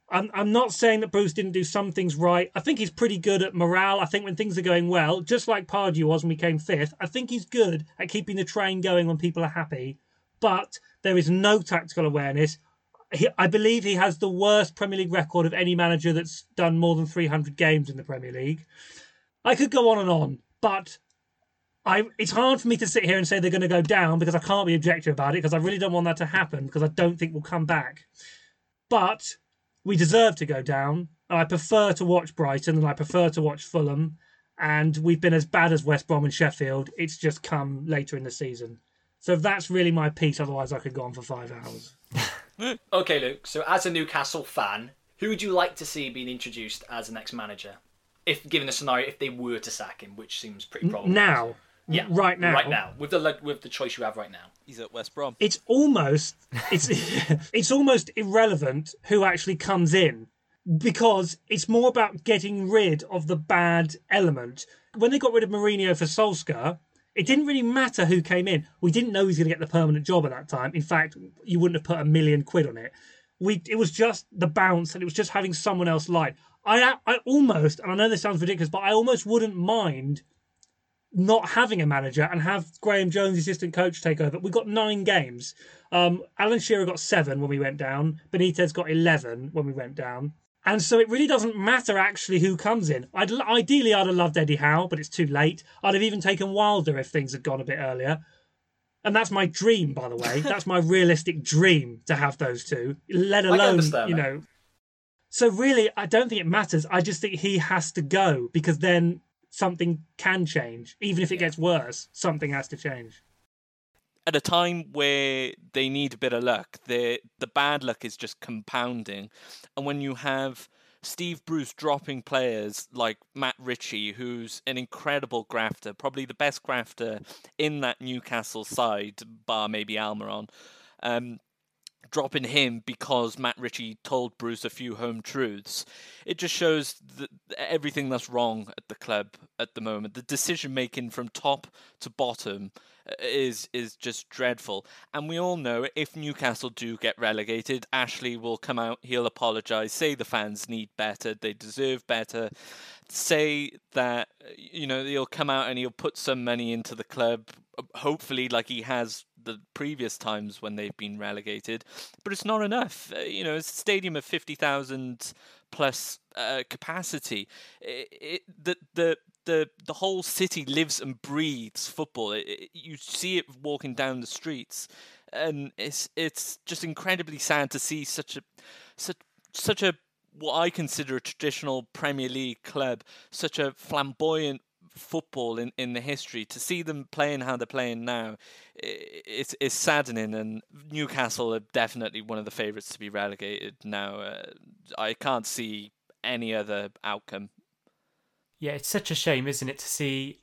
I'm, I'm not saying that Bruce didn't do some things right. I think he's pretty good at morale. I think when things are going well, just like Pardew was when we came fifth, I think he's good at keeping the train going when people are happy. But there is no tactical awareness. he, I believe he has the worst Premier League record of any manager that's done more than 300 games in the Premier League. I could go on and on, but I, it's hard for me to sit here and say they're going to go down because I can't be objective about it because I really don't want that to happen because I don't think we'll come back. But we deserve to go down. I prefer to watch Brighton and I prefer to watch Fulham. And we've been as bad as West Brom and Sheffield. It's just come later in the season. So that's really my piece. Otherwise, I could go on for five hours.
okay, Luke. So, as a Newcastle fan, who would you like to see being introduced as the next manager? If given the scenario, if they were to sack him, which seems pretty probable.
Now,
yeah,
right now,
right now, with the with the choice you have right now.
He's at West Brom.
It's almost it's it's almost irrelevant who actually comes in because it's more about getting rid of the bad element. When they got rid of Mourinho for Solskjaer, it didn't really matter who came in. We didn't know he was going to get the permanent job at that time. In fact, you wouldn't have put a million quid on it. We it was just the bounce and it was just having someone else light. I I almost and I know this sounds ridiculous, but I almost wouldn't mind not having a manager and have Graeme Jones, assistant coach, take over. We got nine games. Um, Alan Shearer got seven when we went down. Benitez got eleven when we went down. And so it really doesn't matter actually who comes in. I'd ideally I'd have loved Eddie Howe, but it's too late. I'd have even taken Wilder if things had gone a bit earlier. And that's my dream, by the way. that's my realistic dream to have those two. Let alone, you know. So really, I don't think it matters. I just think he has to go because then something can change. Even if it yeah. gets worse, something has to change.
At a time where they need a bit of luck, the the bad luck is just compounding. And when you have Steve Bruce dropping players like Matt Ritchie, who's an incredible grafter, probably the best grafter in that Newcastle side, bar maybe Almiron. Um, dropping him because Matt Ritchie told Bruce a few home truths. It just shows that everything that's wrong at the club at the moment. The decision making from top to bottom uh, is is just dreadful. And we all know if Newcastle do get relegated, Ashley will come out, he'll apologise, say the fans need better, they deserve better, say that you know he'll come out and he'll put some money into the club, hopefully like he has the previous times when they've been relegated, but it's not enough. Uh, you know, it's a stadium of 50,000 plus uh, capacity. It, it, the, the, the, the whole city lives and breathes football. It, you see it walking down the streets, and it's it's just incredibly sad to see such a such such a what I consider a traditional Premier League club, such a flamboyant football in, in the history to see them playing how they're playing now it's it's saddening and Newcastle are definitely one of the favourites to be relegated now uh, I can't see any other outcome.
Yeah it's such a shame isn't it to see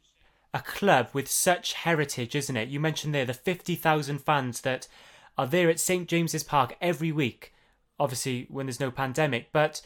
a club with such heritage isn't it? You mentioned there the 50,000 fans that are there at St James's Park every week obviously when there's no pandemic but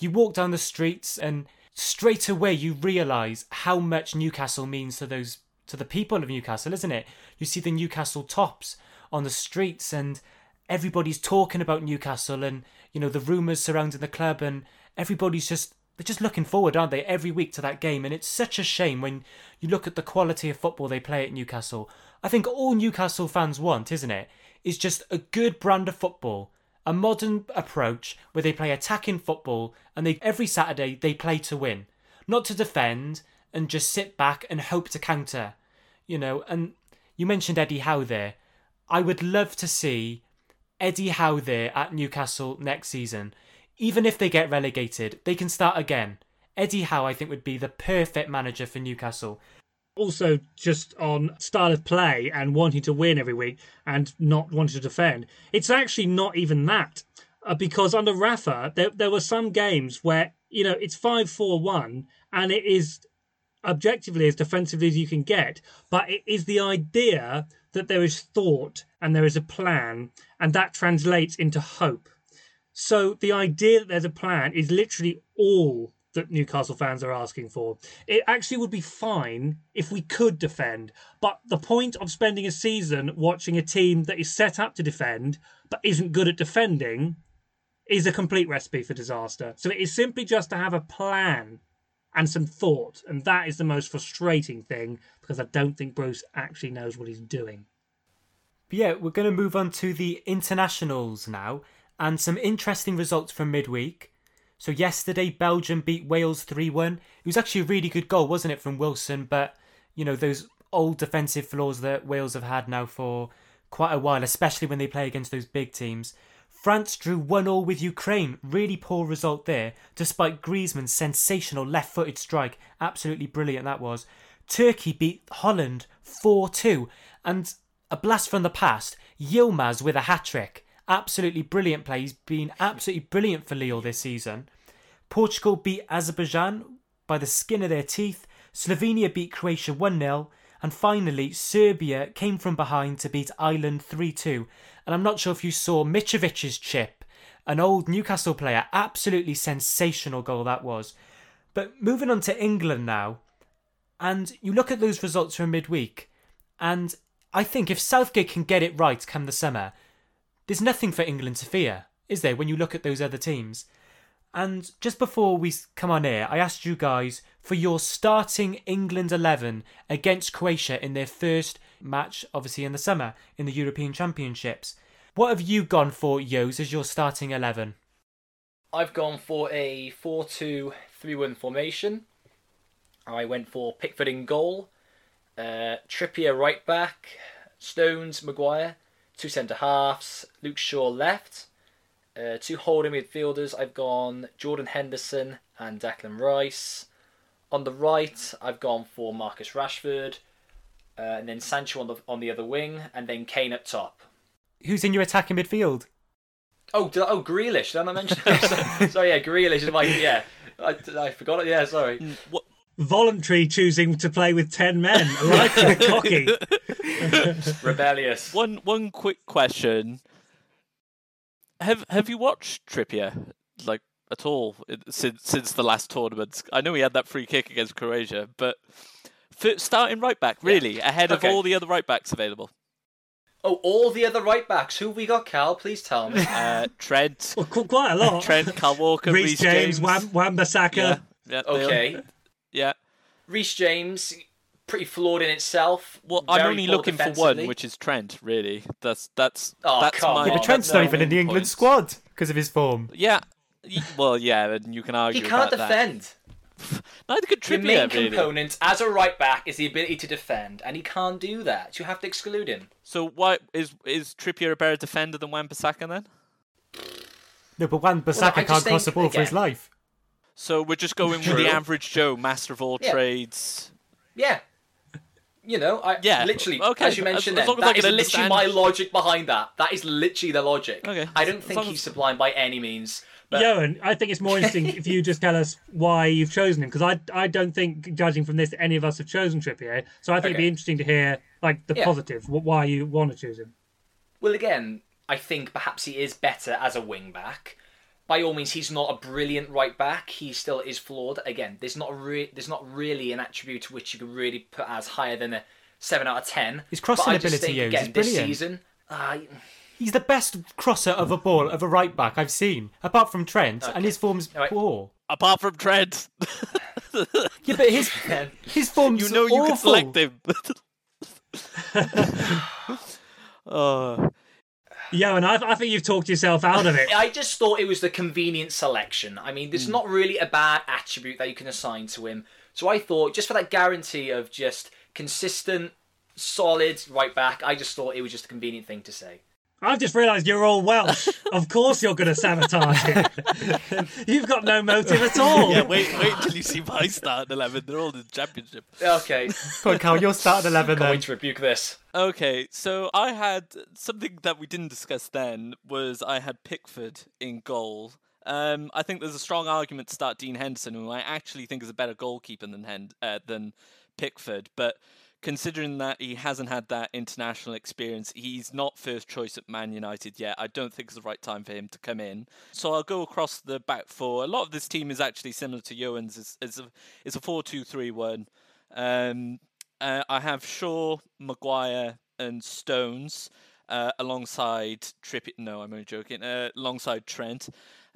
you walk down the streets and straight away you realise how much Newcastle means to those to the people of Newcastle, isn't it? You see the Newcastle tops on the streets and everybody's talking about Newcastle and you know the rumours surrounding the club and everybody's just they're just looking forward, aren't they, every week to that game? And it's such a shame when you look at the quality of football they play at Newcastle. I think all Newcastle fans want, isn't it, is just a good brand of football a modern approach where they play attacking football and they every Saturday they play to win, not to defend and just sit back and hope to counter. You know, and you mentioned Eddie Howe there. I would love to see Eddie Howe there at Newcastle next season. Even if they get relegated, they can start again. Eddie Howe, I think, would be the perfect manager for Newcastle
also just on style of play and wanting to win every week and not wanting to defend. It's actually not even that. Uh, because under Rafa, there, there were some games where, you know, it's 5 4 1 and it is objectively as defensively as you can get. But it is the idea that there is thought and there is a plan and that translates into hope. So the idea that there's a plan is literally all that Newcastle fans are asking for. It actually would be fine if we could defend, but the point of spending a season watching a team that is set up to defend but isn't good at defending is a complete recipe for disaster. So it is simply just to have a plan and some thought, and that is the most frustrating thing because I don't think Bruce actually knows what he's doing.
But yeah, we're going to move on to the internationals now. and some interesting results from midweek. So yesterday, Belgium beat Wales 3 1. It was actually a really good goal, wasn't it, from Wilson? But, you know, those old defensive flaws that Wales have had now for quite a while, especially when they play against those big teams. France drew 1 0 with Ukraine. Really poor result there, despite Griezmann's sensational left footed strike. Absolutely brilliant that was. Turkey beat Holland 4 2. And a blast from the past, Yilmaz with a hat trick. Absolutely brilliant play. He's been absolutely brilliant for Lille this season. Portugal beat Azerbaijan by the skin of their teeth. Slovenia beat Croatia 1 0. And finally, Serbia came from behind to beat Ireland 3 2. And I'm not sure if you saw Mitrovic's chip, an old Newcastle player. Absolutely sensational goal that was. But moving on to England now, and you look at those results from midweek, and I think if Southgate can get it right come the summer, there's nothing for England to fear, is there, when you look at those other teams? And just before we come on air, I asked you guys for your starting England 11 against Croatia in their first match, obviously in the summer, in the European Championships. What have you gone for, Yos, as your starting 11?
I've gone for a 4 2 3 1 formation. I went for Pickford in goal, uh, Trippier right back, Stones, Maguire, two centre halves, Luke Shaw left, uh, two holding midfielders. I've gone Jordan Henderson and Declan Rice. On the right, I've gone for Marcus Rashford, uh, and then Sancho on the on the other wing, and then Kane up top.
Who's in your attacking midfield?
Oh, did I, oh, Grealish. Did I mention? sorry, sorry, yeah, Grealish is my yeah. I, I forgot it. Yeah, sorry.
What,
Voluntary choosing to play with 10 men. I like it. Cocky.
Rebellious.
one one quick question: Have have you watched Trippier like at all since since the last tournament? I know he had that free kick against Croatia, but for starting right back, really ahead of all the other right backs available.
Oh, all the other right backs. Who have we got, Cal? Please tell me.
Uh, Trent,
Well, quite a lot.
Trent, Cal Walker,
Reece
Reece
James,
James,
Wan- Wan-Bissaka.
yeah, yeah,
Okay.
Yeah.
Reece James, pretty flawed in itself.
Well, I'm only looking for one, which is Trent. Really, that's that's
Oh,
that's
come
my.
on.
Yeah, but Trent's not even in the England
point.
squad because of his form.
Yeah, well, yeah, and you can argue
He can't
about
defend.
that. Neither could
Your main
Trippier, really.
component as a right back is the ability to defend, and he can't do that. You have to exclude him.
So why is is Trippier a better defender than Wan-Bissaka then?
No, but Wan
I
Bissaka
just
can't cross
think,
the ball for his life.
So we're just going with the average Joe, master of all
Yeah.
trades.
Yeah. You know, I
Yeah,
literally,
okay,
as you mentioned,
as
then,
as I
that is literally my logic behind that. That is literally the logic.
Okay,
I don't
as
think he's sublime by any means. But
Johan, I think it's more interesting if you just tell us why you've chosen him, because I, I don't think, judging from this, any of us have chosen Trippier. So I think it'd be interesting to hear like the
Yeah.
positive, why you want to choose him.
Well, again, I think perhaps he is better as a wing back. By all means, he's not a brilliant right back. He still is flawed. Again, there's not re- there's not really an attribute which you can really put as higher than a seven out of ten.
His crossing
But I just
ability,
think,
Yos,
again,
is
this
brilliant.
season, uh,
He's the best crosser of a ball of a right back I've seen, apart from Trent, and his form's
Alright.
poor.
Apart from Trent,
Yeah, but his
man,
his form's
you know you can
awful.
select him. oh,
and I, I think you've talked yourself out of it.
I just thought it was the convenient selection. I mean, there's hmm. not really a bad attribute that you can assign to him. So I thought, just for that guarantee of just consistent, solid right back, I just thought it was just a convenient thing to say.
I've just realised you're all Welsh. of course you're going to sabotage it. You've got no motive at all.
yeah. Wait, wait until you see my start eleven. They're all in the championship.
Okay,
Come on, Cal, you're starting 11
can't
then.
wait to rebuke this.
Okay, so I had something that we didn't discuss then was I had Pickford in goal. Um, I think there's a strong argument to start Dean Henderson, who I actually think is a better goalkeeper than uh, than Pickford. But considering that he hasn't had that international experience, he's not first choice at Man United yet. I don't think it's the right time for him to come in. So I'll go across the back four. A lot of this team is actually similar to Johan's. It's, it's a it's a four two three one. Um, uh, I have Shaw, Maguire, and Stones uh, alongside Trippier. No, I'm only joking. Uh, alongside Trent.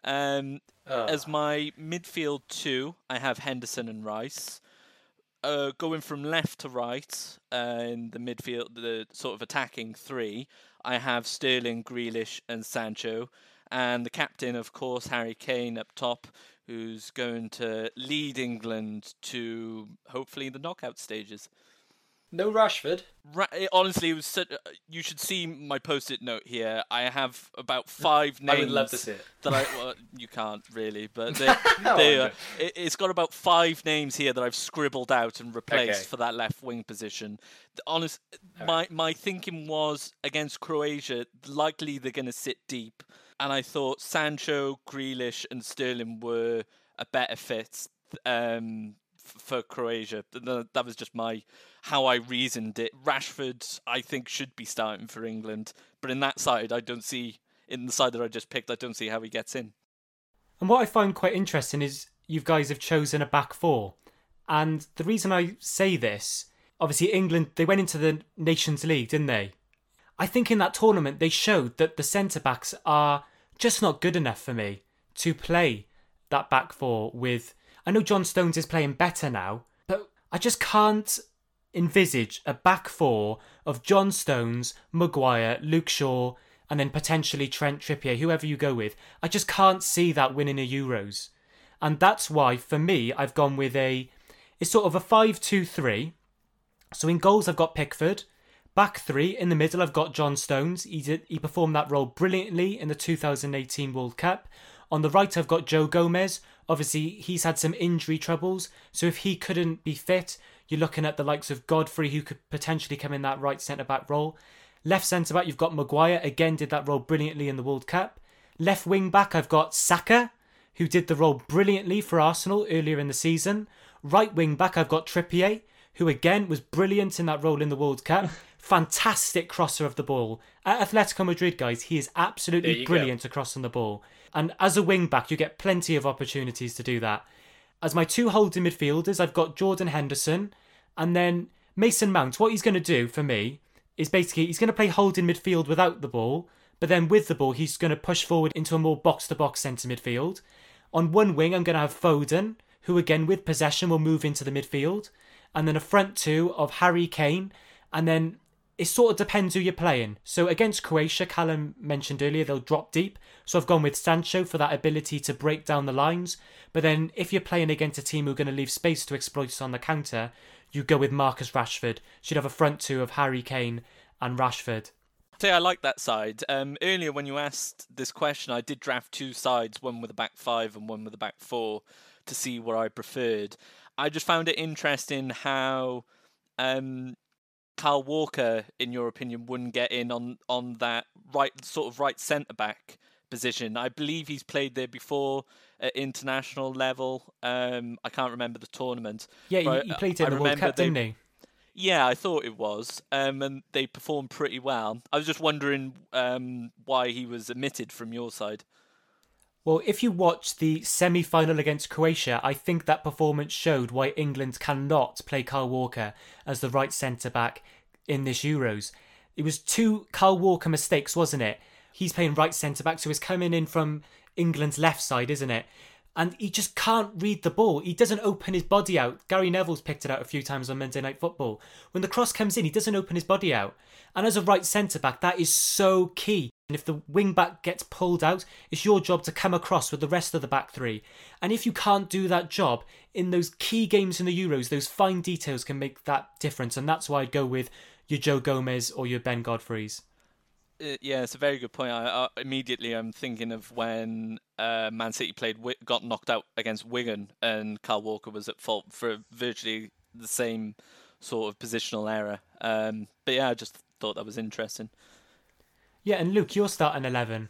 Um,
Ugh.
as my midfield two, I have Henderson and Rice. Uh, going from left to right uh, in the midfield, the sort of attacking three, I have Sterling, Grealish, and Sancho. and the captain, of course, Harry Kane up top, who's going to lead England to hopefully the knockout stages.
No Rashford.
Ra- it, honestly, it was such, uh, you should see my post-it note here. I have about five names.
I would love to see it.
That I well, you can't really, but they, they, uh, it, it's got about five names here that I've scribbled out and replaced
Okay.
for that left wing position. The honest, my my thinking was against Croatia, likely they're going to sit deep, and I thought Sancho, Grealish, and Sterling were a better fit. Um, for Croatia, Th- th- that was just my how I reasoned it. Rashford, I think, should be starting for England, but in that side, I don't see. In the side that I just picked, I don't see how he gets in.
And what I find quite interesting is you guys have chosen a back four. And the reason I say this, obviously, England, they went into the Nations League, didn't they? I think in that tournament, they showed that the centre backs are just not good enough for me to play that back four with. I know John Stones is playing better now, but I just can't envisage a back four of John Stones, Maguire, Luke Shaw, and then potentially Trent Trippier, whoever you go with. I just can't see that winning a Euros. And that's why, for me, I've gone with a. It's sort of a 5 2 3. So in goals, I've got Pickford. Back three. In the middle, I've got John Stones. He, did, he performed that role brilliantly in the 2018 World Cup. On the right, I've got Joe Gomez. Obviously, he's had some injury troubles. So if he couldn't be fit, you're looking at the likes of Godfrey, who could potentially come in that right centre back role. Left centre back, you've got Maguire. Again, did that role brilliantly in the World Cup. Left wing back, I've got Saka, who did the role brilliantly for Arsenal earlier in the season. Right wing back, I've got Trippier, who again was brilliant in that role in the World Cup. Fantastic crosser of the ball. At Atletico Madrid, guys, he is absolutely brilliant at crossing the ball. And as a wing back, you get plenty of opportunities to do that. As my two holding midfielders, I've got Jordan Henderson and then Mason Mount. What he's going to do for me is basically he's going to play holding midfield without the ball, but then with the ball, he's going to push forward into a more box to box centre midfield. On one wing, I'm going to have Foden, who again with possession will move into the midfield, and then a front two of Harry Kane, and then it sort of depends who you're playing. So against Croatia, Callum mentioned earlier, they'll drop deep. So I've gone with Sancho for that ability to break down the lines. But then if you're playing against a team who are going to leave space to exploit on the counter, you go with Marcus Rashford. Should have a front two of Harry Kane and Rashford.
Say I like that side. Um, earlier when you asked this question, I did draft two sides, one with a back five and one with a back four, to see what I preferred. I just found it interesting how um, Kyle Walker, in your opinion, wouldn't get in on on that right sort of right centre back position. I believe he's played there before at international level. Um, I can't remember the tournament.
Yeah, he, he played in the World Cup,
they-
didn't he?
Yeah, I thought it was, um, and they performed pretty well. I was just wondering um, why he was omitted from your side.
Well, if you watch the semi final against Croatia, I think that performance showed why England cannot play Kyle Walker as the right centre back in this Euros. It was two Kyle Walker mistakes, wasn't it? He's playing right centre back, so he's coming in from England's left side, isn't it? And he just can't read the ball. He doesn't open his body out. Gary Neville's picked it out a few times on Monday Night Football. When the cross comes in, he doesn't open his body out. And as a right centre back, that is so key. And if the wing back gets pulled out, it's your job to come across with the rest of the back three. And if you can't do that job in those key games in the Euros, those fine details can make that difference. And that's why I'd go with your Joe Gomez or your Ben Godfrey's.
Uh, yeah, it's a very good point. I, I, immediately, I'm thinking of when uh, Man City played, got knocked out against Wigan, and Kyle Walker was at fault for virtually the same sort of positional error. Um, but yeah, I just thought that was interesting.
Yeah, and Luke, you're starting 11.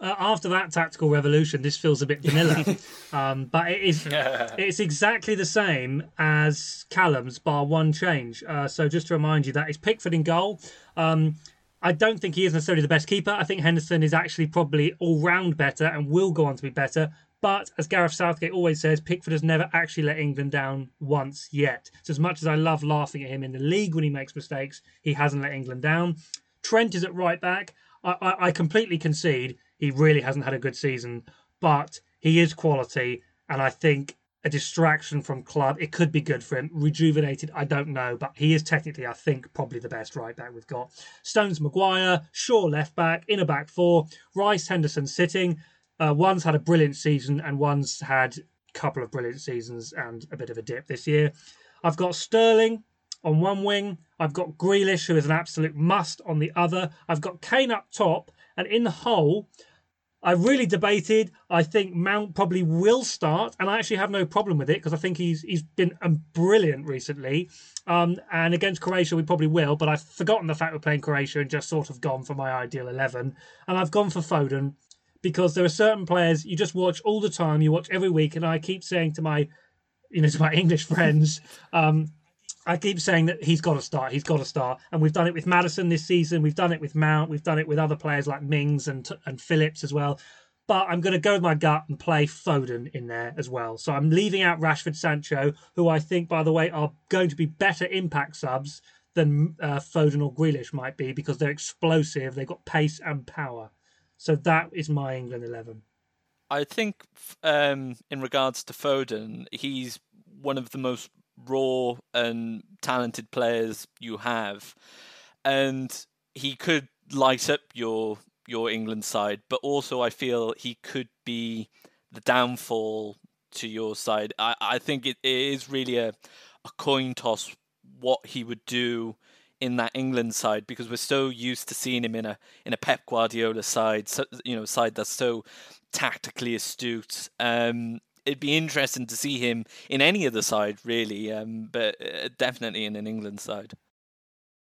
Uh, after that tactical revolution, this feels a bit vanilla, um, but it is it's exactly the same as Callum's, bar one change. Uh, so just to remind you that it's Pickford in goal. Um, I don't think he is necessarily the best keeper. I think Henderson is actually probably all round better and will go on to be better. But as Gareth Southgate always says, Pickford has never actually let England down once yet. So as much as I love laughing at him in the league when he makes mistakes, he hasn't let England down. Trent is at right back. I, I, I completely concede he really hasn't had a good season, but he is quality, and I think a distraction from club. It could be good for him. Rejuvenated, I don't know, but he is technically, I think, probably the best right back we've got. Stones Maguire, Shaw left back, in a back four, Rice Henderson sitting. Uh, one's had a brilliant season and one's had a couple of brilliant seasons and a bit of a dip this year. I've got Sterling on one wing. I've got Grealish, who is an absolute must, on the other. I've got Kane up top. And in the hole, I really debated. I think Mount probably will start, and I actually have no problem with it because I think he's he's been um, brilliant recently. Um, and against Croatia, we probably will, but I've forgotten the fact we're playing Croatia and just sort of gone for my ideal eleven. And I've gone for Foden because there are certain players you just watch all the time, you watch every week, and I keep saying to my, you know, to my English friends, um, I keep saying that he's got to start. He's got to start, and we've done it with Maddison this season. We've done it with Mount. We've done it with other players like Mings and and Phillips as well. But I'm going to go with my gut and play Foden in there as well. So I'm leaving out Rashford, Sancho, who I think, by the way, are going to be better impact subs than uh, Foden or Grealish might be because they're explosive. They've got pace and power. So that is my England eleven.
I think, um, in regards to Foden, he's one of the most raw and talented players you have, and he could light up your your England side, but also I feel he could be the downfall to your side. I, I think it, it is really a a coin toss what he would do in that England side because we're so used to seeing him in a in a Pep Guardiola side, so, you know, side that's so tactically astute. Um, it'd be interesting to see him in any other side, really, um, but uh, definitely in an England side.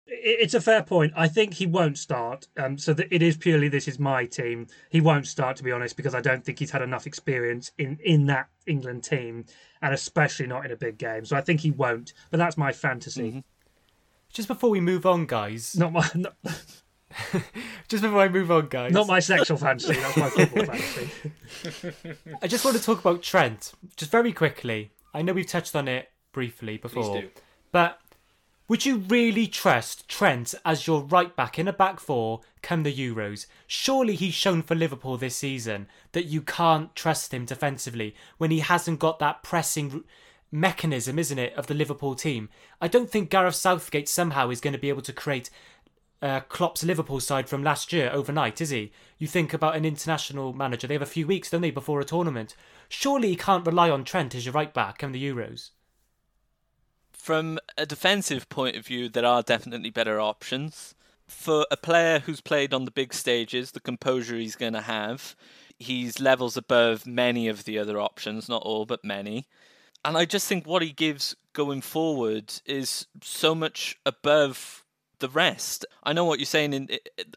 It's a fair point. I think he won't start. Um, so that it is purely this is my team. He won't start, to be honest, because I don't think he's had enough experience in in that England team, and especially not in a big game. So I think he won't. But that's my fantasy. Mm-hmm.
Just before we move on, guys.
Not my. Not...
just before I move on, guys.
Not my sexual fantasy. That's my football fantasy.
I just want to talk about Trent, just very quickly. I know we've touched on it briefly before, but would you really trust Trent as your right back in a back four come the Euros? Surely he's shown for Liverpool this season that you can't trust him defensively when he hasn't got that pressing mechanism, isn't it, of the Liverpool team? I don't think Gareth Southgate somehow is going to be able to create uh, Klopp's Liverpool side from last year overnight, is he? You think about an international manager, they have a few weeks, don't they, before a tournament? Surely he can't rely on Trent as your right back in the Euros.
From a defensive point of view, there are definitely better options. For a player who's played on the big stages, the composure he's going to have, he's levels above many of the other options, not all, but many. And I just think what he gives going forward is so much above the rest. I know what you're saying. In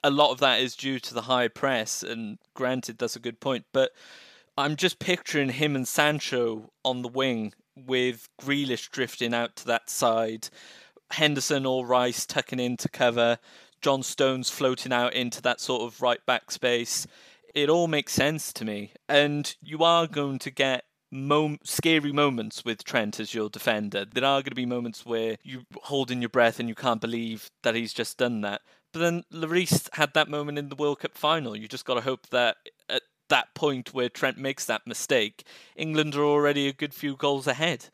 a lot of that is due to the high press, and granted, that's a good point. But I'm just picturing him and Sancho on the wing with Grealish drifting out to that side, Henderson or Rice tucking in to cover, John Stones floating out into that sort of right back space. It all makes sense to me, and you are going to get mom- scary moments with Trent as your defender. There are going to be moments where you hold in your breath and you can't believe that he's just done that. But then Lloris had that moment in the World Cup final. You just got to hope that at that point where Trent makes that mistake, England are already a good few goals ahead.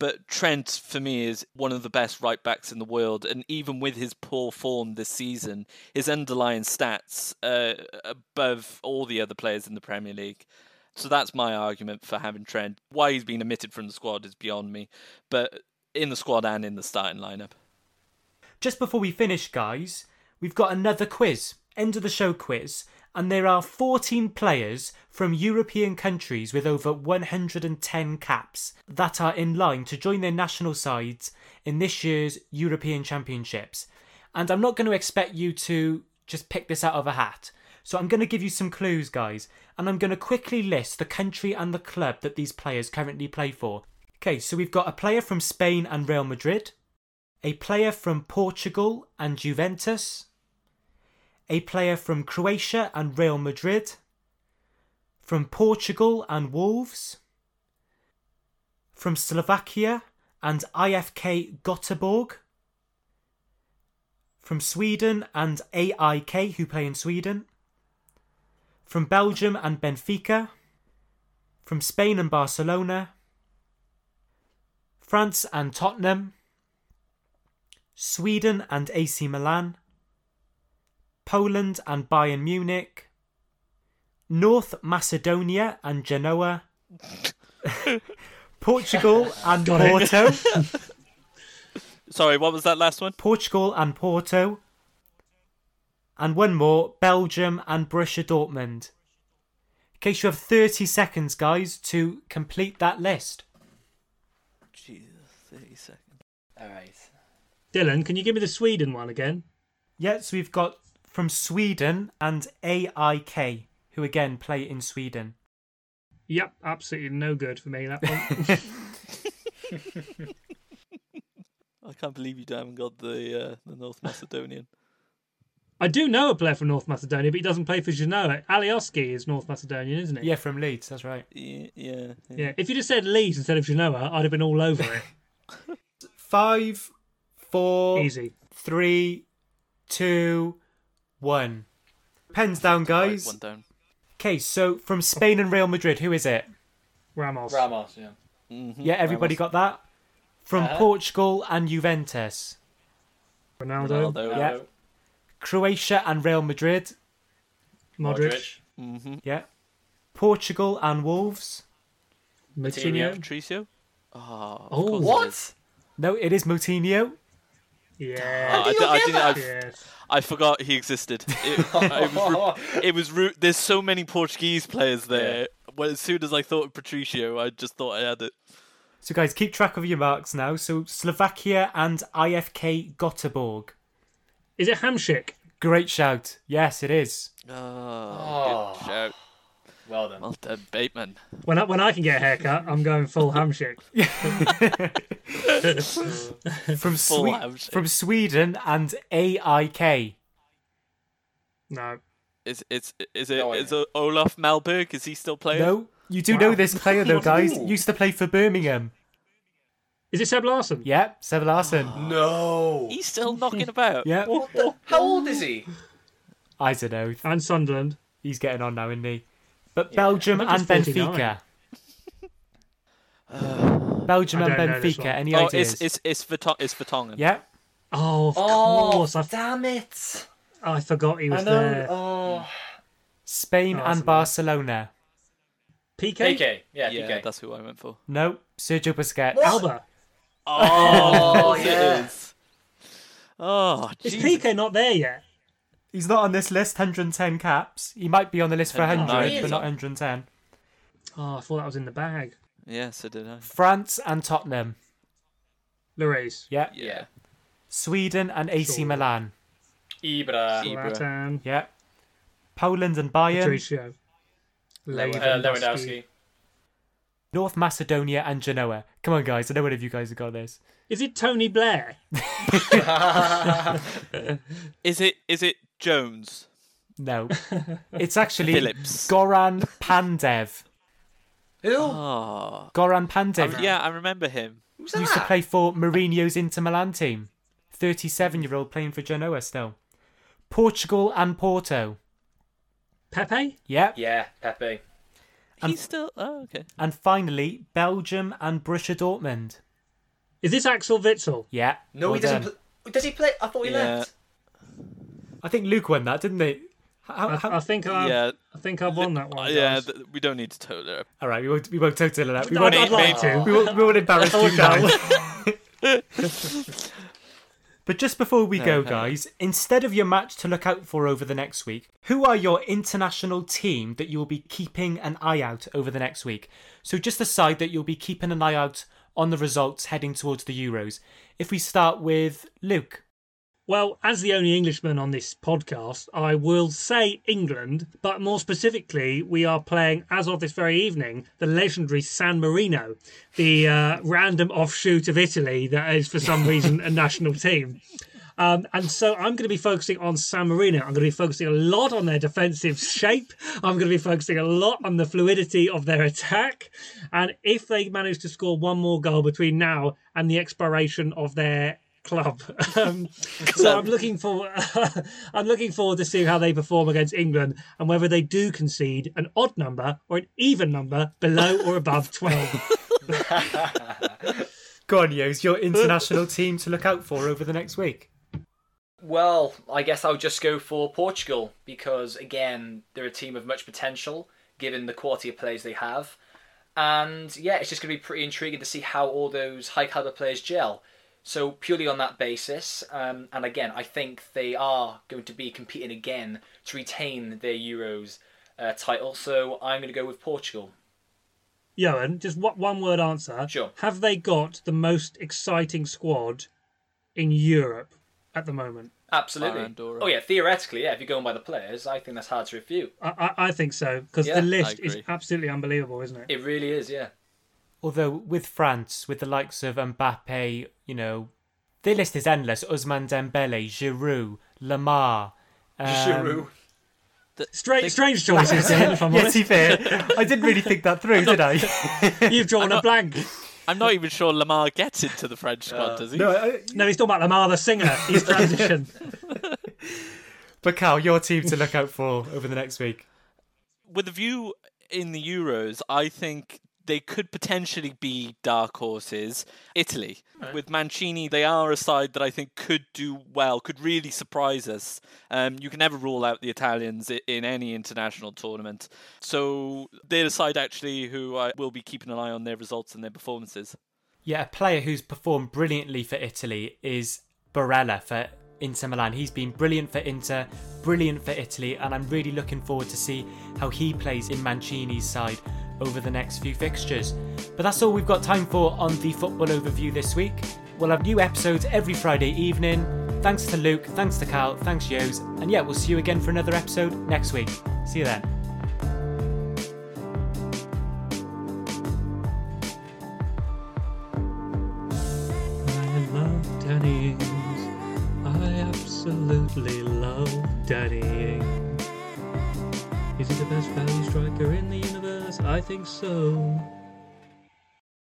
But Trent, for me, is one of the best right backs in the world. And even with his poor form this season, his underlying stats uh, above all the other players in the Premier League. So that's my argument for having Trent. Why he's been omitted from the squad is beyond me, but in the squad and in the starting lineup.
Just before we finish, guys, we've got another quiz, end of the show quiz, and there are 14 players from European countries with over 110 caps that are in line to join their national sides in this year's European Championships. And I'm not going to expect you to just pick this out of a hat. So I'm going to give you some clues, guys, and I'm going to quickly list the country and the club that these players currently play for. Okay, so we've got a player from Spain and Real Madrid, a player from Portugal and Juventus, a player from Croatia and Real Madrid, from Portugal and Wolves, from Slovakia and IFK Göteborg, from Sweden and AIK, who play in Sweden, from Belgium and Benfica, from Spain and Barcelona, France and Tottenham, Sweden and AC Milan, Poland and Bayern Munich, North Macedonia and Genoa, Portugal and Porto,
Sorry, what was that last one?
Portugal and Porto, and one more Belgium and Borussia Dortmund. In case you have 30 seconds, guys, to complete that list.
Jesus, 30 seconds.
All right.
Dylan, can you give me the Sweden one again?
Yes, we've got from Sweden and AIK, who again play in Sweden.
Yep, absolutely no good for me that one.
I can't believe you haven't got the uh, the North Macedonian.
I do know a player from North Macedonia, but he doesn't play for Genoa. Alioski is North Macedonian, isn't he?
Yeah, from Leeds, that's right.
Yeah, yeah. yeah.
Yeah. If you just said Leeds instead of Genoa, I'd have been all over it.
Five, four,
Easy.
three, two, one. Pens down,
Right,
guys.
one down.
Okay, so from Spain and Real Madrid, who is it?
Ramos.
Ramos, yeah.
Mm-hmm.
Yeah, everybody got that? From
Uh-huh.
Portugal and Juventus.
Ronaldo.
Ronaldo.
Yeah. Croatia and Real Madrid.
Modric.
Mm-hmm.
Yeah. Portugal and Wolves.
Moutinho.
Patricio. Oh,
Oh.
course it is.
What?
No, it is Moutinho.
Yeah.
Oh, I, I didn't. I,
yes.
I forgot he existed. It, it was, ru- it was ru- There's so many Portuguese players there. Well, as soon as I thought of Patricio, I just thought I had it.
So, guys, keep track of your marks now. So, Slovakia and IFK Göteborg.
Is it Hamsik?
Great shout. Yes, it is.
Oh,
Oh.
good shout.
Well done.
Well done, Bateman.
When I, when I can get a haircut, I'm going full Hamsik.
From,
Full
Swe-
handshake.
from Sweden and AIK.
No.
Is it's is it
No
is
idea.
Olof Mellberg? Is he still playing?
No, you do
Wow.
know this player though, guys. Used to play for Birmingham.
Is it Seb Larsson?
Yep, Seb Larsson.
No.
He's still knocking about.
Yeah,
What the? How old is he?
I don't know.
And Sunderland.
He's getting on now, isn't he? But Belgium
I
and
think he's
Benfica.
49.
Belgium
I
and
don't know this
Benfica.
one.
Any
Oh,
ideas?
it's it's it's Vertong- it's Vertonghen.
Yeah.
Oh, of
Oh,
course. I,
damn it.
I forgot he
I
was
know.
there.
Oh.
Spain
Oh, that's
and Barcelona.
Piqué?
Piqué. Yeah,
yeah,
Piqué.
that's who I went for.
No, Sergio Busquets.
What?
Alba.
Oh,
yeah.
it is. Oh,
Is
Jesus.
Piqué not there yet?
He's not on this list. 110 caps. He might be on the list for 100,
109.
but not 110.
Oh, I thought that was in the bag.
Yeah, so did I.
France and Tottenham.
Lloris.
Yeah.
Yeah.
Sweden and AC
Sure.
Milan.
Ibra.
Ibra.
Zlatan.
Yeah. Poland and Bayern.
Patricio.
Lew- uh, Lewandowski.
North Macedonia and Genoa. Come on, guys. I know one of you guys have got this.
Is it Tony Blair?
Is it is it Jones?
No. It's actually
Phillips.
Goran Pandev.
Who?
Oh.
Goran Pandev
Yeah, I remember him.
Who's
used to play for Mourinho's Inter Milan team. 37 year old playing for Genoa still. Portugal and Porto.
Pepe?
Yep.
Yeah, Pepe.
And-
He's still. Oh, okay.
And finally, Belgium and Borussia Dortmund.
Is this Axel Witsel?
Yeah.
No,
well
he doesn't.
done.
Pl- does he play? I thought he
Yeah.
left.
I think Luke won that, didn't he? How,
I,
how-
I think I,
yeah.
I think I've won that one.
yeah, th- we don't need to total it up.
All right, we won't, we won't total it up. We won't,
I'd like to.
we won't, we won't embarrass you
wouldn't
guys. But just before we go, guys, instead of your match to look out for over the next week, who are your international team that you'll be keeping an eye out over the next week? So just decide that you'll be keeping an eye out on the results heading towards the Euros. If we start with Luke.
Well, as the only Englishman on this podcast, I will say England, but more specifically, we are playing, as of this very evening, the legendary San Marino, the uh, random offshoot of Italy that is, for some reason, a national team. Um, and so I'm going to be focusing on San Marino. I'm going to be focusing a lot on their defensive shape. I'm going to be focusing a lot on the fluidity of their attack. And if they manage to score one more goal between now and the expiration of their club, um, so I'm looking for I'm looking forward to seeing how they perform against England and whether they do concede an odd number or an even number below or above 12.
Go on, Yos, your international team to look out for over the next week.
Well, I guess I'll just go for Portugal because again, they're a team of much potential given the quality of players they have. And yeah, it's just going to be pretty intriguing to see how all those high caliber players gel. So purely on that basis, um, and again, I think they are going to be competing again to retain their Euros uh, title. So I'm going to go with Portugal.
Johan, just what one word answer.
Sure.
Have they got the most exciting squad in Europe at the moment?
Absolutely. Oh yeah, theoretically, yeah. If you're going by the players, I think that's hard to refute.
I, I, I think so because
Yeah,
the list is absolutely unbelievable, isn't it?
It really is, yeah.
Although with France, with the likes of Mbappe, you know, the list is endless. Ousmane Dembele, Giroud, Lemar. Um,
Giroud.
Strange,
They-
strange choices, Dan, if I'm
Yeah,
honest.
to fair, I didn't really think that through, did I?
You've drawn a blank.
I'm not even sure Lemar gets into the French squad, does he?
no, I,
No, he's talking about Lamar the singer. He's transition.
but Cal, your team to look out for over the next week.
With a view in the Euros, I think they could potentially be dark horses. Italy. With Mancini, they are a side that I think could do well, could really surprise us. Um, you can never rule out the Italians in any international tournament. So they're a side actually who I will be keeping an eye on their results and their performances.
Yeah, a player who's performed brilliantly for Italy is Barella for Inter Milan. He's been brilliant for Inter, brilliant for Italy, and I'm really looking forward to see how he plays in Mancini's side over the next few fixtures. But that's all we've got time for on the football overview this week. We'll have new episodes every Friday evening. Thanks to Luke, thanks to Cal, thanks Yos, and yeah, we'll see you again for another episode next week. See you then.
I love Danny I absolutely love. Is he the best value striker in the universe? I think so.